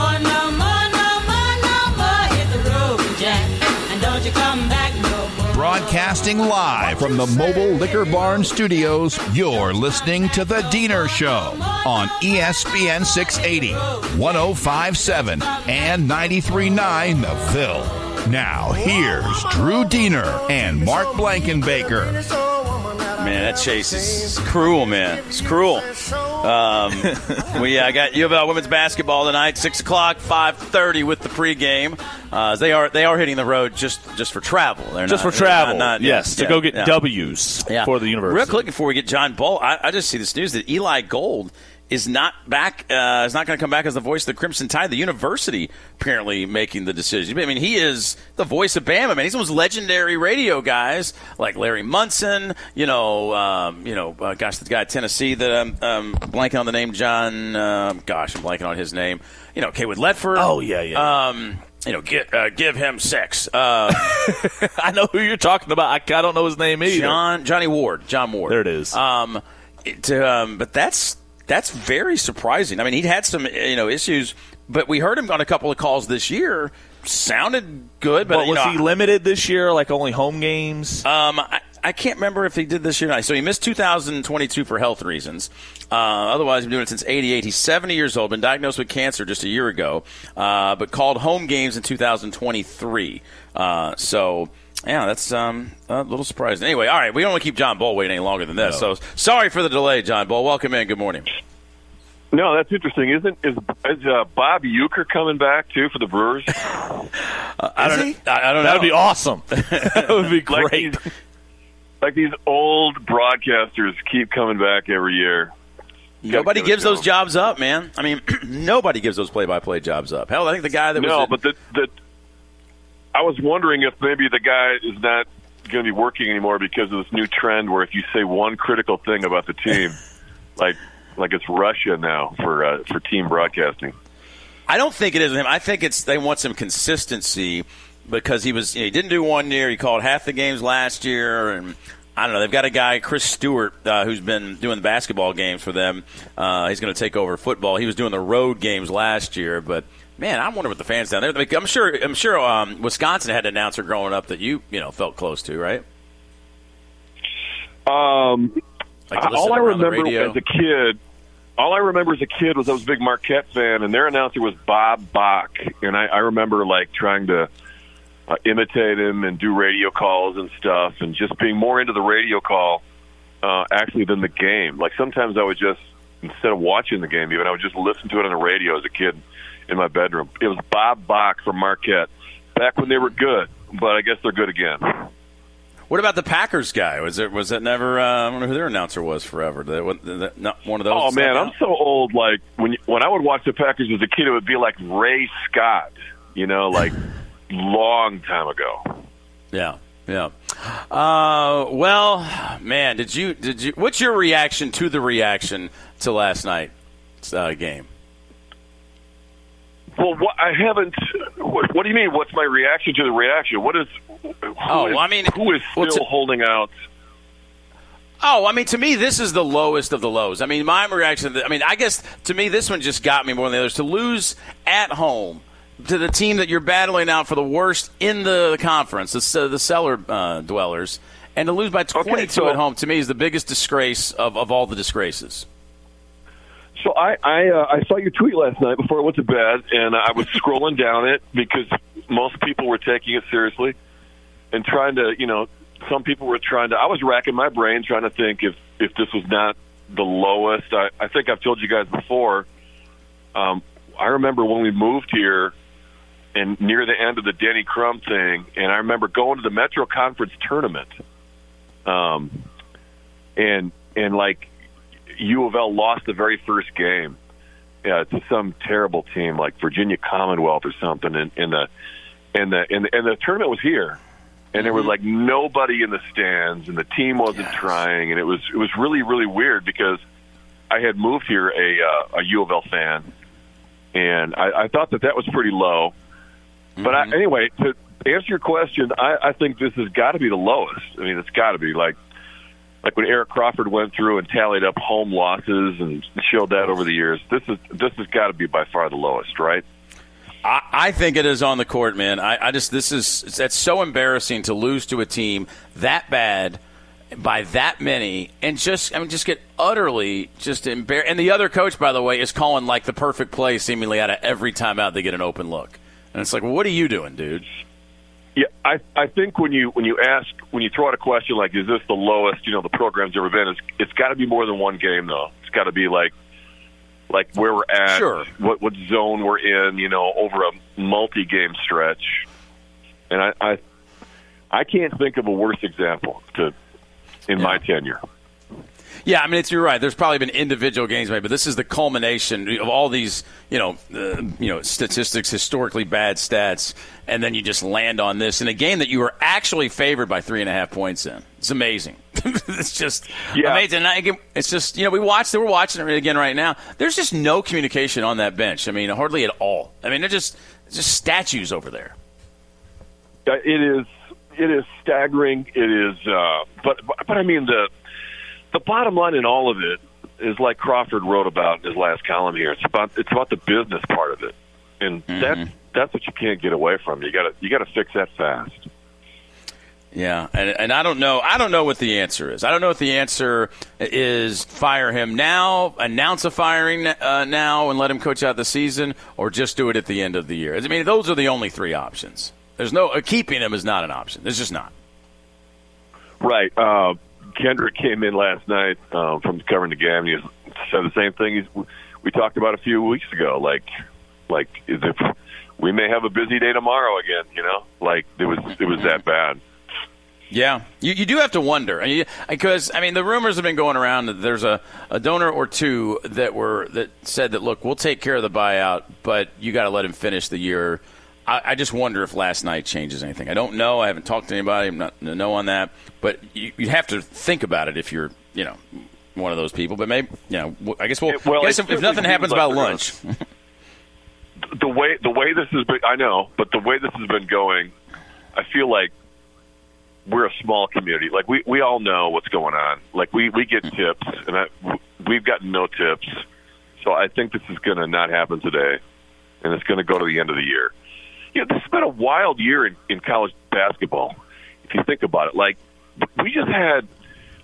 Broadcasting live from the Mobile Liquor Barn Studios, you're listening to The Deener Show on ESPN 680, 1057, and 939 The Ville. Now, here's Drew Deener and Mark Blankenbaker. Man, that chase is cruel, man. It's cruel. Um, we uh, got U of L women's basketball tonight, six o'clock, five thirty with the pregame. Uh, they are they are hitting the road just just for travel. They're Just not- for travel, not- not- yes, to go get yeah. W's Yeah. for the university. Real quick before we get John Boel, I, I just see this news that Eli Gold is not back. Uh, is not going to come back as the voice of the Crimson Tide. The university apparently making the decision. I mean, he is the voice of Bama. Man, he's one of those legendary radio guys like Larry Munson. You know, um, you know, uh, gosh, the guy at Tennessee that I'm um, blanking on the name. John. Uh, gosh, I'm blanking on his name. You know, okay, with Ledford. Oh, yeah, yeah. Um, you know, get, uh, give him six. Uh, I know who you're talking about. I, I don't know his name either. John Johnny Ward. John Ward. There it is. Um, it, um, but that's that's very surprising. I mean, he'd had some you know issues, but we heard him on a couple of calls this year. Sounded good, but, But was know, he limited this year? Like only home games? um, I, I can't remember if he did this year or not. So he missed 2022 for health reasons. Uh, otherwise, he's been doing it since 88. He's 70 years old, been diagnosed with cancer just a year ago, uh, but called home games in 2023. Uh, so. Yeah, that's um, a little surprising. Anyway, all right, we don't want to keep John Boel waiting any longer than this. So sorry for the delay, John Boel. Welcome in. Good morning. No, that's interesting. Isn't is, is uh, Bob Uecker coming back too for the Brewers? I don't. I, I don't know. That would be awesome. that would be Like great. these, like these old broadcasters keep coming back every year. Nobody Gotta give it gives those jobs up, man. I mean, nobody gives those play-by-play jobs up. Hell, I think the guy that was no, but the, the I was wondering if maybe the guy is not going to be working anymore because of this new trend where if you say one critical thing about the team, like like it's Russia now for uh, for team broadcasting. I don't think it is him. I think it's they want some consistency because he was you know, he didn't do one year. He called half the games last year, and I don't know. They've got a guy, Chris Stewart, uh, who's been doing the basketball games for them. Uh, he's going to take over football. He was doing the road games last year, but man, I wonder what the fans down there. like, I'm sure. I'm sure um, Wisconsin had an announcer growing up that you you know felt close to, right? Um, Like all I remember as a kid, all I remember as a kid was I was a big Marquette fan, and their announcer was Bob Bach, and I, I remember like trying to uh, imitate him and do radio calls and stuff, and just being more into the radio call uh, actually than the game. Like sometimes I would just instead of watching the game, even I would just listen to it on the radio as a kid in my bedroom. It was Bob Bach from Marquette back when they were good, but I guess they're good again. What about the Packers guy? Was it was it never? Uh, I don't know who their announcer was forever. That, that, not one of those. Oh man, stuck I'm so old. Like when when I would watch the Packers as a kid, it would be like Ray Scott. You know, like long time ago. Yeah, yeah. Uh, well, man, did you did you? What's your reaction to the reaction to last night's uh, game? Well, what, I haven't. What, what do you mean? What's my reaction to the reaction? What is? Who Oh, is- I mean, who is well, still to- holding out? Oh, I mean, to me, this is the lowest of the lows. I mean, my reaction. I mean, I guess to me, this one just got me more than the others. To lose at home to the team that you're battling out for the worst in the conference, the, the cellar uh, dwellers, and to lose by 22 so- at home, to me, is the biggest disgrace of, of all the disgraces. So I I, uh, I saw your tweet last night before I went to bed, and I was scrolling down it because most people were taking it seriously and trying to, you know, some people were trying to. I was racking my brain trying to think if if this was not the lowest. I, I think I've told you guys before. Um, I remember when we moved here, and near the end of the Denny Crum thing, and I remember going to the Metro Conference tournament, um, and and like U of L lost the very first game yeah, to some terrible team like Virginia Commonwealth or something, and, and the and the and the, and the tournament was here, and there was like nobody in the stands, and the team wasn't trying, and it was it was really really weird because I had moved here a uh, a U of L fan, and I, I thought that that was pretty low. But I, anyway, to answer your question, I, I think this has got to be the lowest. I mean, it's got to be like like when Eric Crawford went through and tallied up home losses and showed that over the years. This is this has got to be by far the lowest, right? I, I think it is on the court, man. I, I just this is that's so embarrassing to lose to a team that bad by that many and just I mean just get utterly just embarrassed. And the other coach, by the way, is calling like the perfect play seemingly out of every timeout they get an open look. And it's like, what are you doing, dude? Yeah, I I think when you when you ask when you throw out a question like, "Is this the lowest?" You know, the program's ever been. It's it's got to be more than one game though. It's got to be like like where we're at, Sure. what what zone we're in. You know, over a multi-game stretch. And I I, I can't think of a worse example to in my tenure. Yeah, I mean, it's you're right. There's probably been individual games made, but this is the culmination of all these, you know, uh, you know, statistics, historically bad stats, and then you just land on this in a game that you were actually favored by three and a half points in. It's amazing. it's just amazing. And I, it's just you know we watched. We're watching it again right now. There's just no communication on that bench. I mean, hardly at all. I mean, they're just just statues over there. It is it is staggering. It is, uh, but but I mean the the bottom line in all of it is like Crawford wrote about in his last column here. It's about it's about the business part of it, and that's that's what you can't get away from. You got to you got to fix that fast. Yeah, and, and I don't know. I don't know what the answer is. I don't know if the answer is fire him now, announce a firing uh, now, and let him coach out the season, or just do it at the end of the year. I mean, those are the only three options. There's no uh, keeping him is not an option. It's just not. Right. Uh, Kendrick came in last night um, from covering the game. He said the same thing he's, we talked about a few weeks ago. Like, like is it, we may have a busy day tomorrow again. You know, like it was it was that bad. Yeah, you, you do have to wonder because I mean the rumors have been going around that there's a, a donor or two that were that said that look we'll take care of the buyout, but you got to let him finish the year. I, I just wonder if last night changes anything. I don't know. I haven't talked to anybody. I'm not no know on that, but you, you have to think about it if you're you know one of those people. But maybe you know I guess we'll, well, I guess if, if nothing happens about lunch. the way the way this has been, I know, but the way this has been going, I feel like we're a small community. Like we we all know what's going on. Like we we get tips, and I, we've gotten no tips. So I think this is going to not happen today, and it's going to go to the end of the year. You know, this has been a wild year in, in college basketball. If you think about it, like we just had,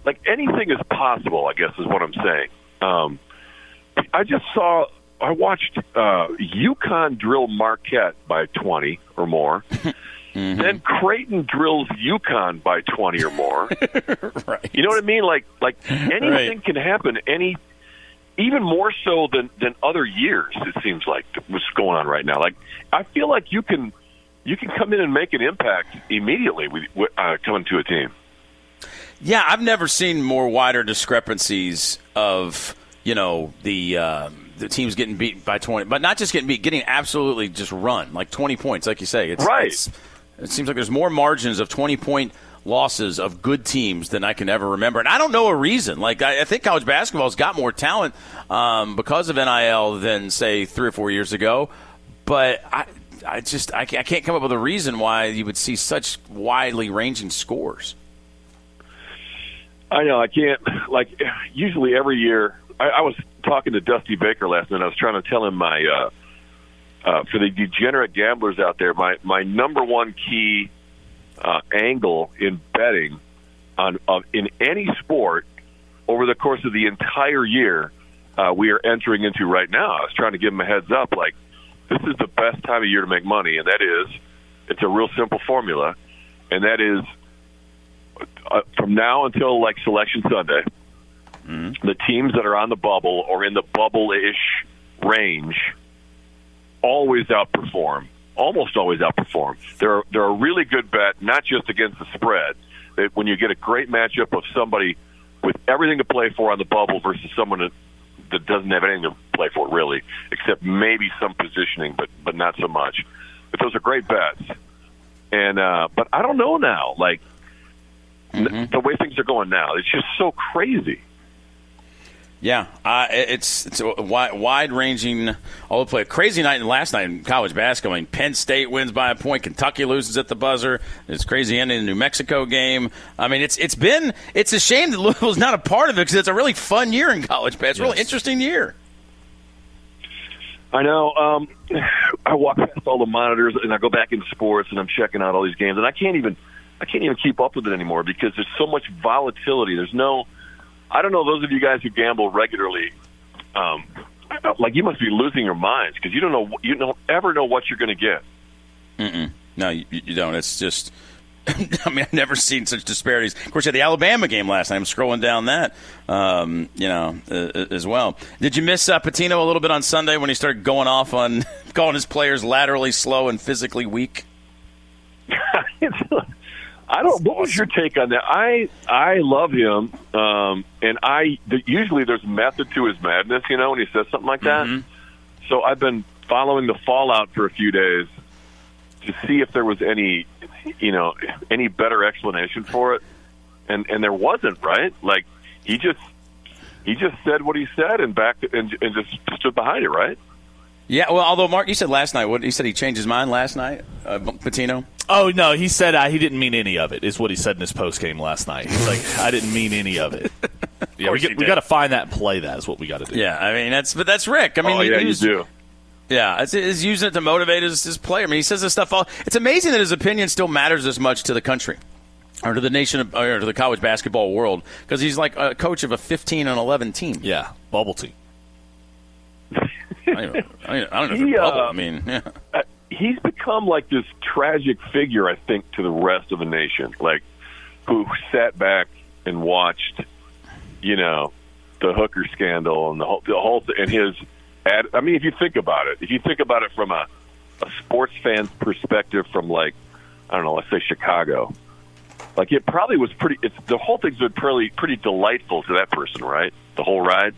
like anything is possible. I guess is what I'm saying. Um, I just saw. I watched uh, UConn drill Marquette by twenty or more. Then Creighton drills UConn by twenty or more. right. You know what I mean? Like like anything Right. can happen. Any even more so than than other years. It seems like what's going on right now. Like I feel like you can you can come in and make an impact immediately with, with uh, coming to a team. Yeah, I've never seen more wider discrepancies of you know the um, the teams getting beat by twenty, but not just getting beat, getting absolutely just run like twenty points, like you say. It's, Right. it's- it seems like there's more margins of twenty point losses of good teams than I can ever remember, and I don't know a reason. Like I, I think college basketball's got more talent um, because of NIL than say three or four years ago, but I. I just I ca- I can't come up with a reason why you would see such widely ranging scores. I know I can't. Like usually every year, I, I was talking to Dusty Baker last night. I was trying to tell him my uh, uh, for the degenerate gamblers out there, my my number one key uh, angle in betting on uh, in any sport over the course of the entire year uh, we are entering into right now. I was trying to give them a heads up, like this is the best time of year to make money, and that is it's a real simple formula, and that is uh, from now until like Selection Sunday, the teams that are on the bubble or in the bubble-ish range always outperform. Almost always outperform. They're they're a really good bet, not just against the spread. That when you get a great matchup of somebody with everything to play for on the bubble versus someone that, that doesn't have anything to play for really, except maybe some positioning, but but not so much. But those are great bets. And uh, but I don't know now, like n- the way things are going now, it's just so crazy. Yeah, uh, it's it's a wide, wide ranging all the play. Crazy night and last night in college basketball. I mean, Penn State wins by a point. Kentucky loses at the buzzer. It's crazy ending in the New Mexico game. I mean, it's it's been it's a shame that Louisville's not a part of it because it's a really fun year in college basketball. It's a really interesting year. I know. Um, I walk past all the monitors and I go back into sports and I'm checking out all these games and I can't even I can't even keep up with it anymore because there's so much volatility. There's no I don't know those of you guys who gamble regularly um like you must be losing your minds because you don't know you don't ever know what you're going to get. Mm-mm. No, you, you don't. It's just. I mean, I've never seen such disparities. Of course, you had the Alabama game last night. I'm scrolling down that, um, you know, uh, as well. Did you miss uh, Pitino a little bit on Sunday when he started going off on calling his players laterally slow and physically weak? I don't. What was your take on that? I I love him, um, and I usually there's method to his madness. You know, when he says something like that. So I've been following the fallout for a few days to see if there was any, you know, any better explanation for it, and and there wasn't. Right? Like he just he just said what he said and backed and, and just stood behind it. Right? Yeah. Well, although Mark, you said last night. What he said he changed his mind last night. Uh, Pitino. Oh no, he said uh, he didn't mean any of it. Is what he said in his post game last night. He's like, I didn't mean any of it. Yeah, we, get, we got to find that and play that. Is what we got to do. Yeah, I mean that's but that's Rick. I mean, oh yeah, he you do. Yeah, it's, it's using it to motivate his, his player. I mean, he says this stuff. All, it's amazing that his opinion still matters as much to the country or to the nation or to the college basketball world because he's like a coach of a 15 and 11 team. Yeah, bubble team. I don't, even- I don't, I don't know if He, bubble. uh, I mean, yeah. He's become like this tragic figure, I think, to the rest of the nation. Like, who sat back and watched, you know, the hooker scandal and the whole, the whole th- and his ad. I mean, if you think about it, if you think about it from a, a sports fan's perspective, from like, I don't know, let's say Chicago, like it probably was pretty. It's the whole thing's been pretty pretty delightful to that person, right? The whole ride.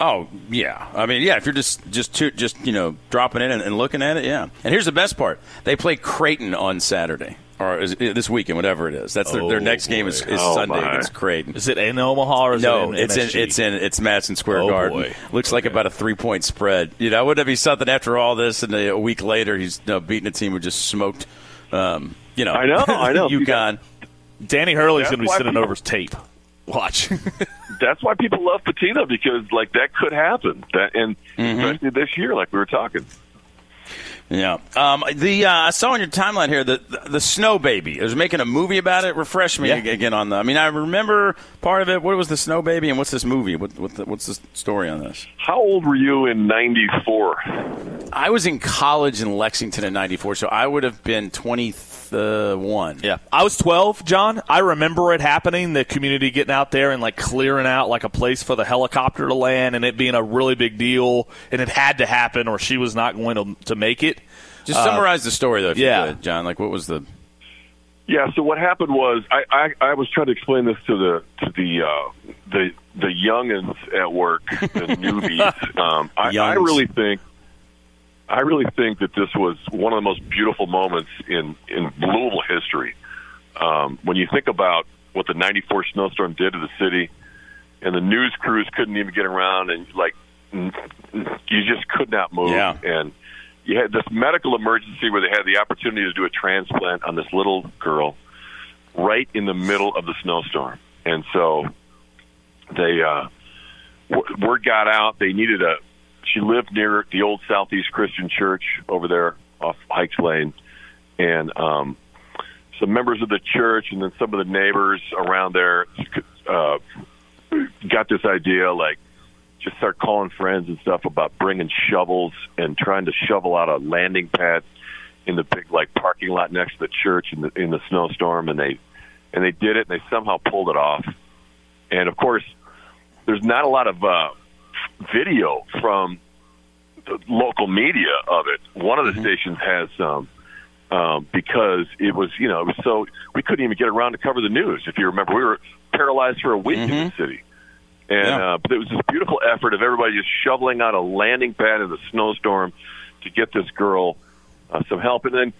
Oh yeah, I mean yeah. If you're just just to, just you know dropping in and, and looking at it, yeah. And here's the best part: they play Creighton on Saturday or is, this weekend, whatever it is. That's their, their Oh, next game is, is. Oh, Sunday my. against Creighton. Is it in Omaha or is no, it in it's in it's in it's Madison Square Oh, Garden. boy. Looks like about a three point spread. You know, wouldn't it be something after all this and a week later he's you know, beating a team who just smoked? Um, you know, I know, I know. UConn. Danny Hurley's That's going to be why sending over his tape. Watch. That's why people love Pitino because like that could happen. That and Mm-hmm. especially this year, like we were talking. Yeah. Um, the uh, I saw on your timeline here the, the the Snow Baby. It was making a movie about it. Refresh me Yeah. again on the. I mean, I remember part of it. What was the Snow Baby, and what's this movie? What, what the, what's the story on this? How old were you in '94? I was in college in Lexington in '94, so I would have been 21. Yeah, I was 12, John. I remember it happening, the community getting out there and like clearing out like a place for the helicopter to land and it being a really big deal and it had to happen or she was not going to, to make it. Just Uh, summarize the story, though, if yeah. you could, John. Like, what was the? Yeah. So what happened was I, I, I was trying to explain this to the to the uh, the the youngins at work, the newbies. Um, I, I really think I really think that this was one of the most beautiful moments in in Louisville history. Um, when you think about what the '94 snowstorm did to the city, and the news crews couldn't even get around, and like you just could not move, Yeah. and you had this medical emergency where they had the opportunity to do a transplant on this little girl right in the middle of the snowstorm. And so they uh word got out they needed a she lived near the old Southeast Christian Church over there off Hikes Lane. And um some members of the church and then some of the neighbors around there uh got this idea like just start calling friends and stuff about bringing shovels and trying to shovel out a landing pad in the big like parking lot next to the church in the in the snowstorm. And they and they did it and they somehow pulled it off. And of course there's not a lot of uh video from the local media of it one of the stations has some um because it was you know it was so we couldn't even get around to cover the news if you remember we were paralyzed for a week in the city and Yeah. uh, but it was this beautiful effort of everybody just shoveling out a landing pad in the snowstorm to get this girl uh, some help. And then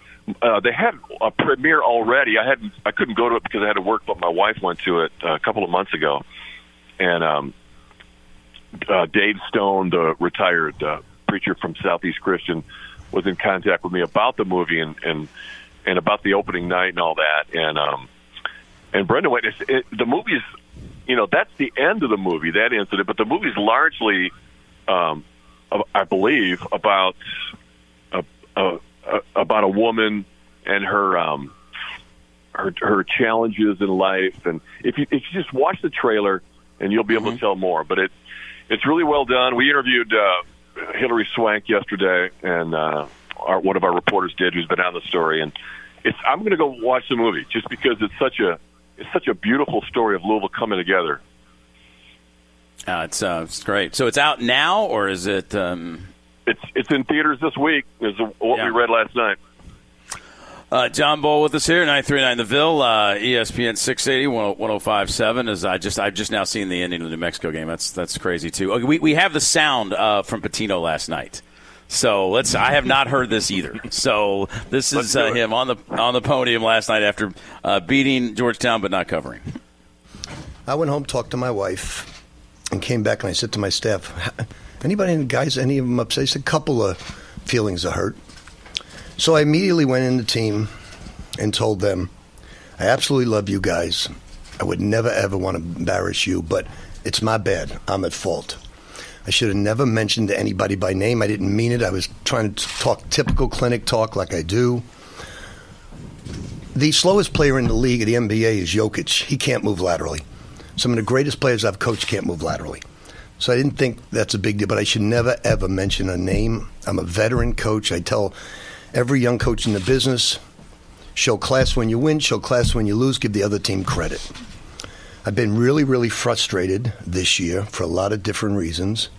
uh, they had a premiere already. I hadn't, I couldn't go to it because I had to work, but my wife went to it uh, a couple of months ago. And um, uh, Dave Stone, the retired uh, preacher from Southeast Christian, was in contact with me about the movie and and and about the opening night and all that. And um, and Brenda went. It, the movie's, you know, that's the end of the movie, that incident. But the movie's largely, um, I believe, about a, a, a, about a woman and her um, her her challenges in life. And if you if you just watch the trailer, and you'll be able to tell more. But it it's really well done. We interviewed uh, Hilary Swank yesterday, and uh, our, one of our reporters did, who's been on the story. And it's I'm going to go watch the movie just because it's such a it's such a beautiful story of Louisville coming together. Uh, it's uh, it's great. So it's out now, or is it? Um... It's it's in theaters this week. Is what Yeah. we read last night. Uh, John Boel with us here, 939 The Ville, uh, ESPN 680, 1057. As I just, I've just now seen the ending of the New Mexico game. That's that's crazy too. Okay, we we have the sound uh, from Pitino last night. So let's. I have not heard this either. So this is uh, him on the on the podium last night after uh, beating Georgetown but not covering. I went home, talked to my wife, and came back and I said to my staff, anybody, any guys, any of them upset? I said, a couple of feelings of hurt. So I immediately went in the team and told them, I absolutely love you guys. I would never, ever want to embarrass you, but it's my bad. I'm at fault. I should have never mentioned anybody by name. I didn't mean it. I was trying to talk typical clinic talk like I do. The slowest player in the league at the NBA is Jokic. He can't move laterally. Some of the greatest players I've coached can't move laterally. So I didn't think that's a big deal, but I should never, ever mention a name. I'm a veteran coach. I tell every young coach in the business show class when you win, show class when you lose, give the other team credit. I've been really, really frustrated this year for a lot of different reasons.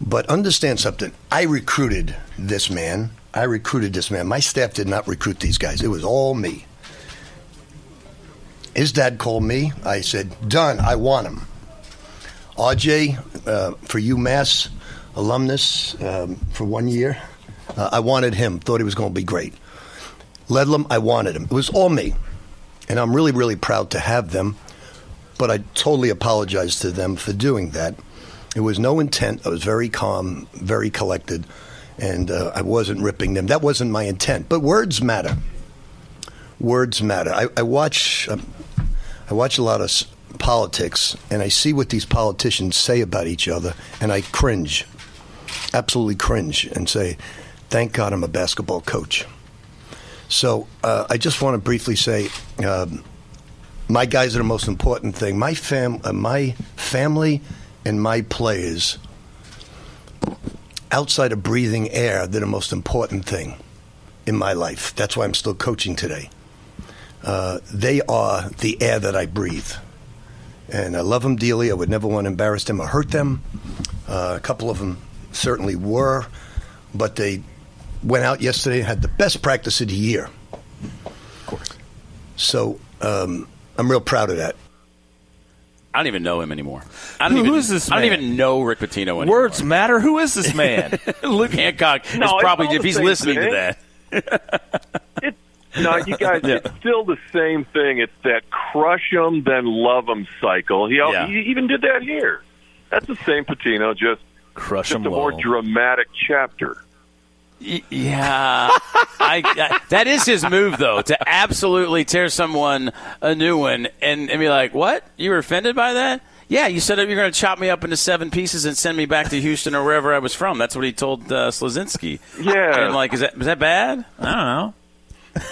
But understand something. I recruited this man. I recruited this man. My staff did not recruit these guys. It was all me. His dad called me. I said, Done. I want him. RJ, uh, for UMass alumnus um, for one year, uh, I wanted him. Thought he was going to be great. Ledlum, I wanted him. It was all me. And I'm really, really proud to have them. But I totally apologize to them for doing that. It was no intent. I was very calm, very collected, and uh, I wasn't ripping them. That wasn't my intent. But words matter. Words matter. I, I watch. Um, I watch a lot of politics, and I see what these politicians say about each other, and I cringe, absolutely cringe, and say, Thank God I'm a basketball coach. So uh, I just want to briefly say, um, my guys are the most important thing. My fam, uh, my family, and my players, outside of breathing air, they're the most important thing in my life. That's why I'm still coaching today. Uh, they are the air that I breathe, and I love them dearly. I would never want to embarrass them or hurt them. Uh, a couple of them certainly were, but they went out yesterday and had the best practice of the year. Of course. So um, I'm real proud of that. I don't even know him anymore. I don't Who- even, who is this I don't man? even know Rick Pitino anymore. Words matter. Who is this man? Luke Hancock No, is probably all if he's same listening to thing. that. No, you guys, Yeah. it's still the same thing. It's that crush 'em, then love 'em cycle. He, Yeah. he even did that here. That's the same Pitino, just crush just 'em a more dramatic chapter. Yeah, I, I, that is his move, though, to absolutely tear someone a new one and, and be like, "What? You were offended by that? Yeah, you said you're going to chop me up into seven pieces and send me back to Houston or wherever I was from. That's what he told uh, Slazinski. Yeah. and I'm like, is that is that bad? I don't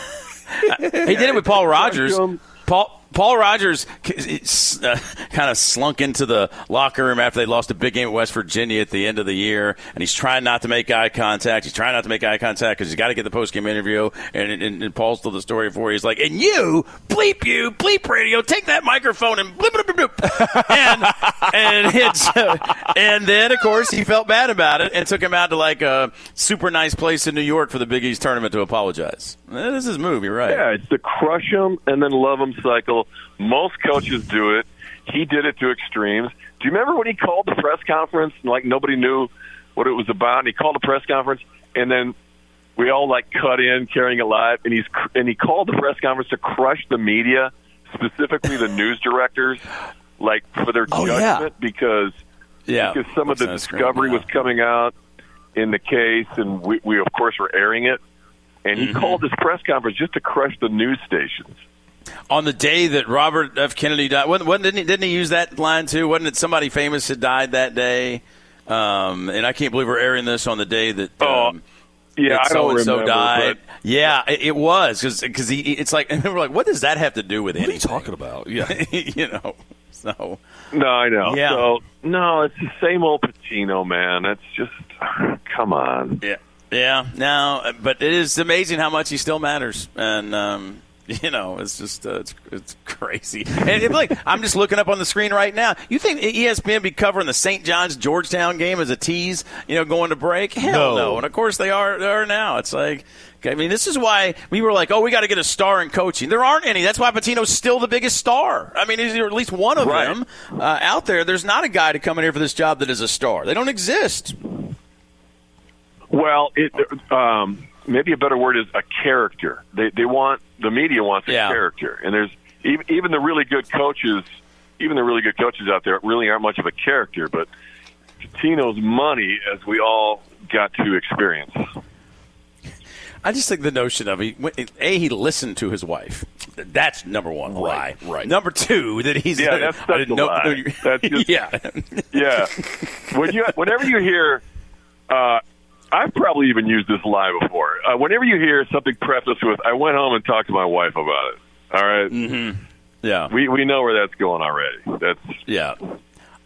know. he did it with Paul Rogers. Paul Paul Rogers uh, kind of slunk into the locker room after they lost a big game at West Virginia at the end of the year, and he's trying not to make eye contact. He's trying not to make eye contact because he's got to get the post game interview. And, and, and Paul's told the story before. He's like, "And you bleep you bleep radio, take that microphone and bleep bleep bleep." bleep." and and it's uh, and then of course he felt bad about it and took him out to like a super nice place in New York for the Big East tournament to apologize. Eh, This is his move. You're right. Yeah, it's the crush crush 'em and then love love 'em cycle. Most coaches do it. He did it to extremes. Do you remember when he called the press conference and like nobody knew what it was about? And he called the press conference, and then we all like cut in carrying it live, and he's and he called the press conference to crush the media, specifically the news directors, like for their Oh, yeah. judgment because Yeah. because some of the That's great, discovery yeah. was coming out in the case, and we, we of course were airing it. And he Mm-hmm. called this press conference just to crush the news stations. on the day that Robert F. Kennedy died. Wasn't, wasn't, didn't, he, didn't he use that line too? Wasn't it somebody famous had died that day? Um, and I can't believe we're airing this on the day that. Um, yeah, I don't so-and-so died. but- Yeah, it, it was because he it's like and we're like, what does that have to do with anything? What are you talking about? Yeah, you know. So No, I know. Yeah. So no, it's the same old Pitino, man. It's just come on. Yeah, yeah. Now, but it is amazing how much he still matters, and um, you know, it's just uh, it's it's crazy. And it, like I'm just looking up on the screen right now. You think ESPN be covering the St. John's Georgetown game as a tease? You know, going to break? Hell No. no. And of course they are. They are now. It's like. I mean, this is why we were like, "Oh, we got to get a star in coaching." There aren't any. That's why Pitino's still the biggest star. I mean, is there at least one of Right. them uh, out there? There's not a guy to come in here for this job that is a star. They don't exist. Well, it um, maybe a better word is a character. They they want the media wants a Yeah. character, and there's even even the really good coaches, even the really good coaches out there really aren't much of a character. But Pitino's money, as we all got to experience. I just think the notion of he a he listened to his wife. That's number one lie. Right. Number two that he's Yeah, that's I such didn't a know- lie. That's just- yeah. yeah. When you, whenever you hear, uh, I've probably even used this lie before. Uh, whenever you hear something prefaced with, "I went home and talked to my wife about it." All right? Mm-hmm. Yeah. We we know where that's going already. That's Yeah.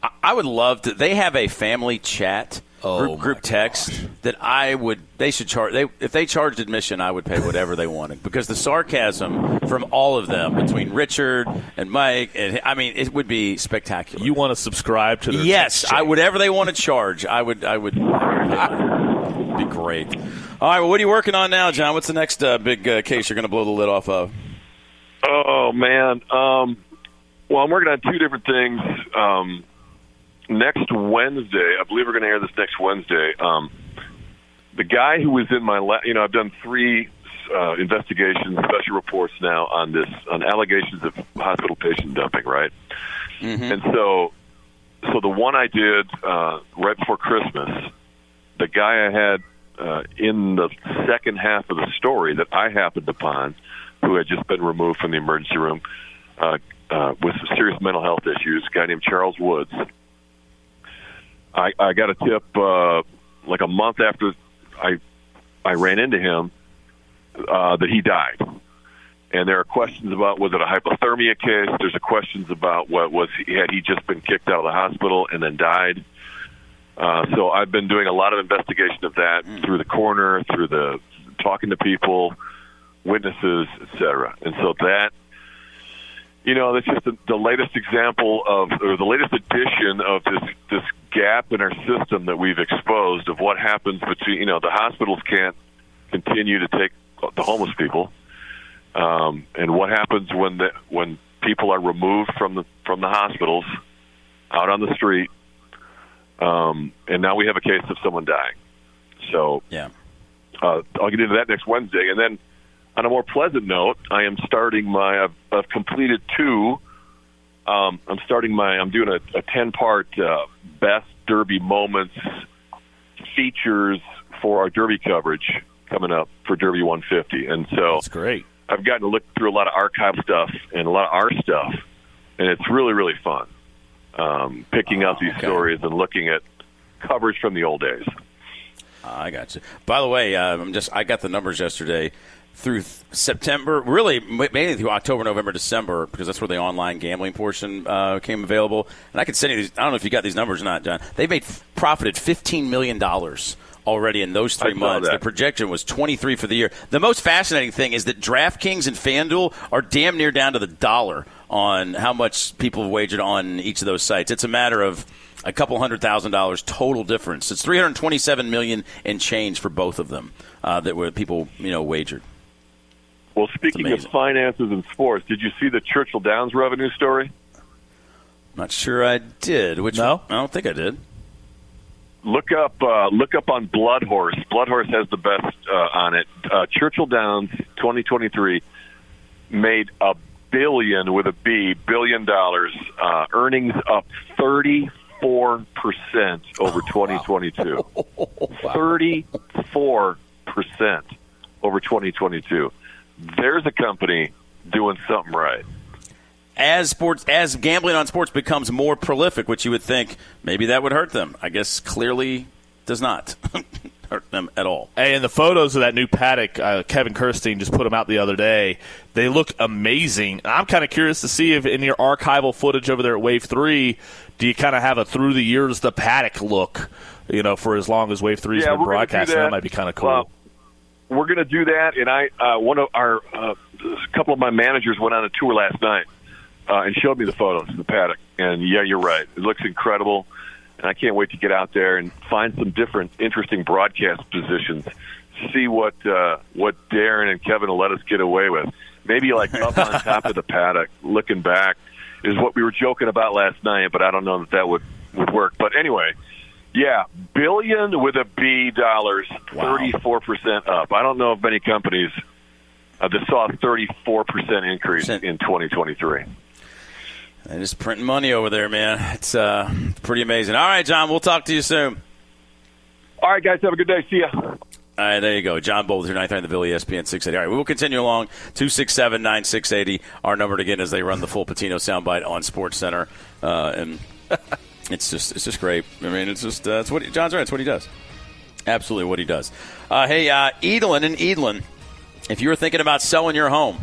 I, I would love to. They have a family chat Oh, group, group text that I would. They should charge. They if they charged admission, I would pay whatever they wanted because the sarcasm from all of them between Richard and Mike and I mean it would be spectacular. You want to subscribe to their Yes, text I whatever they want to charge, I would. I would. It'd be great. All right. Well, what are you working on now, John? What's the next uh, big uh, case you're going to blow the lid off of? Oh man. Um, well, I'm working on two different things. Um, next Wednesday, I believe we're going to air this next Wednesday. Um, the guy who was in my, la- you know, I've done three uh, investigations, special reports now on this on allegations of hospital patient dumping, right? And so, so the one I did uh, right before Christmas, the guy I had uh, in the second half of the story that I happened upon, who had just been removed from the emergency room uh, uh, with some serious mental health issues, a guy named Charles Woods. I, I got a tip uh, like a month after I I ran into him uh, that he died. And there are questions about was it a hypothermia case? There's a questions about what was he had he just been kicked out of the hospital and then died. Uh, so I've been doing a lot of investigation of that through the coroner, through the talking to people, witnesses, etc. And so that you know, that's just the, the latest example of, or the latest edition of this this gap in our system that we've exposed of what happens between, you know, the hospitals can't continue to take the homeless people, um, and what happens when the when people are removed from the from the hospitals out on the street, um, and now we have a case of someone dying. So yeah, uh, I'll get into that next Wednesday, and then on a more pleasant note, I am starting my. I've, I've completed two. Um, I'm starting my. I'm doing a, a ten part uh, best Derby moments features for our Derby coverage coming up for Derby 150, and so that's great. I've gotten to look through a lot of archive stuff and a lot of our stuff, and it's really really fun. Um, picking out these stories and looking at coverage from the old days. I got you. By the way, uh, I'm just I got the numbers yesterday through September, really mainly through October, November, December, because that's where the online gambling portion uh, came available. And I can send you these. I don't know if you got these numbers or not, John. They made profited 15 million dollars already in those three months. that. The projection was 23 for the year. The most fascinating thing is that DraftKings and FanDuel are damn near down to the dollar on how much people have wagered on each of those sites. It's a matter of a couple hundred thousand dollars total difference. It's 327 million and change for both of them uh, that were people you know wagered. Well, speaking of finances and sports, did you see the Churchill Downs revenue story? Not sure I did. Which no, I don't think I did. Look up, uh, look up on Bloodhorse. Bloodhorse has the best uh, on it. Uh, Churchill Downs, 2023, made a billion with a B, billion dollars. Uh, earnings up 34 percent over 2022. 34 percent over 2022. There's a company doing something right. As sports, as gambling on sports becomes more prolific, which you would think maybe that would hurt them. I guess clearly does not hurt them at all. Hey, and the photos of that new paddock, uh, Kevin Kerstein just put them out the other day. They look amazing. I'm kind of curious to see if in your archival footage over there at Wave Three, do you kind of have a through the years the paddock look? You know, for as long as Wave Three's Yeah, been we're gonna do broadcasting, that. that. might be kind of cool. Well, we're going to do that, and I uh, one of our uh, a couple of my managers went on a tour last night uh, and showed me the photos of the paddock. And yeah, you're right; it looks incredible, and I can't wait to get out there and find some different, interesting broadcast positions. See what uh, what Darren and Kevin will let us get away with. Maybe like up on top of the paddock, looking back, is what we were joking about last night. But I don't know that that would would work. But anyway. Yeah, billion with a B dollars, thirty-four percent up. I don't know of many companies uh, that saw a thirty-four percent increase in 2023. They're just printing money over there, man. It's uh, pretty amazing. All right, John, we'll talk to you soon. All right, guys, have a good day. See ya. All right, there you go. John Boel here, 9th on the Billy E ESPN 680. All right, we will continue along. 267 9680. Our number again as they run the full Pitino soundbite on Sports Center. Uh, and it's just it's just great. I mean, it's just, uh, it's what John's right. It's what he does. Absolutely what he does. Uh, hey, uh, Edelen and Edelen, if you were thinking about selling your home,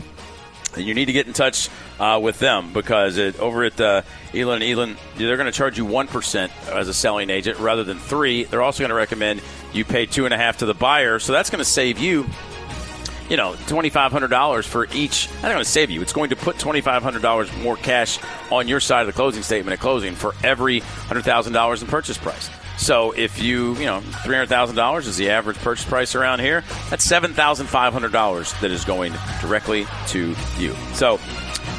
then you need to get in touch uh, with them because it, over at uh, Elon and they're going to charge you one percent as a selling agent rather than three. They're also going to recommend you pay two and a half to the buyer, so that's going to save you. You know, twenty five hundred dollars for each. Not going to save you. It's going to put twenty five hundred dollars more cash on your side of the closing statement at closing for every hundred thousand dollars in purchase price. So if you, you know, three hundred thousand dollars is the average purchase price around here. That's seven thousand five hundred dollars that is going directly to you. So,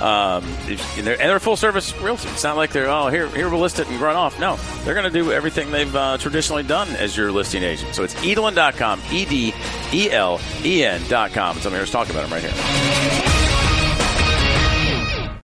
um, and they're, and they're full service realtor. It's not like they're oh here here we'll list it and run off. No, they're going to do everything they've uh, traditionally done as your listing agent. So it's edelen.com, e d e l e n.com. And somebody was talking about them right here.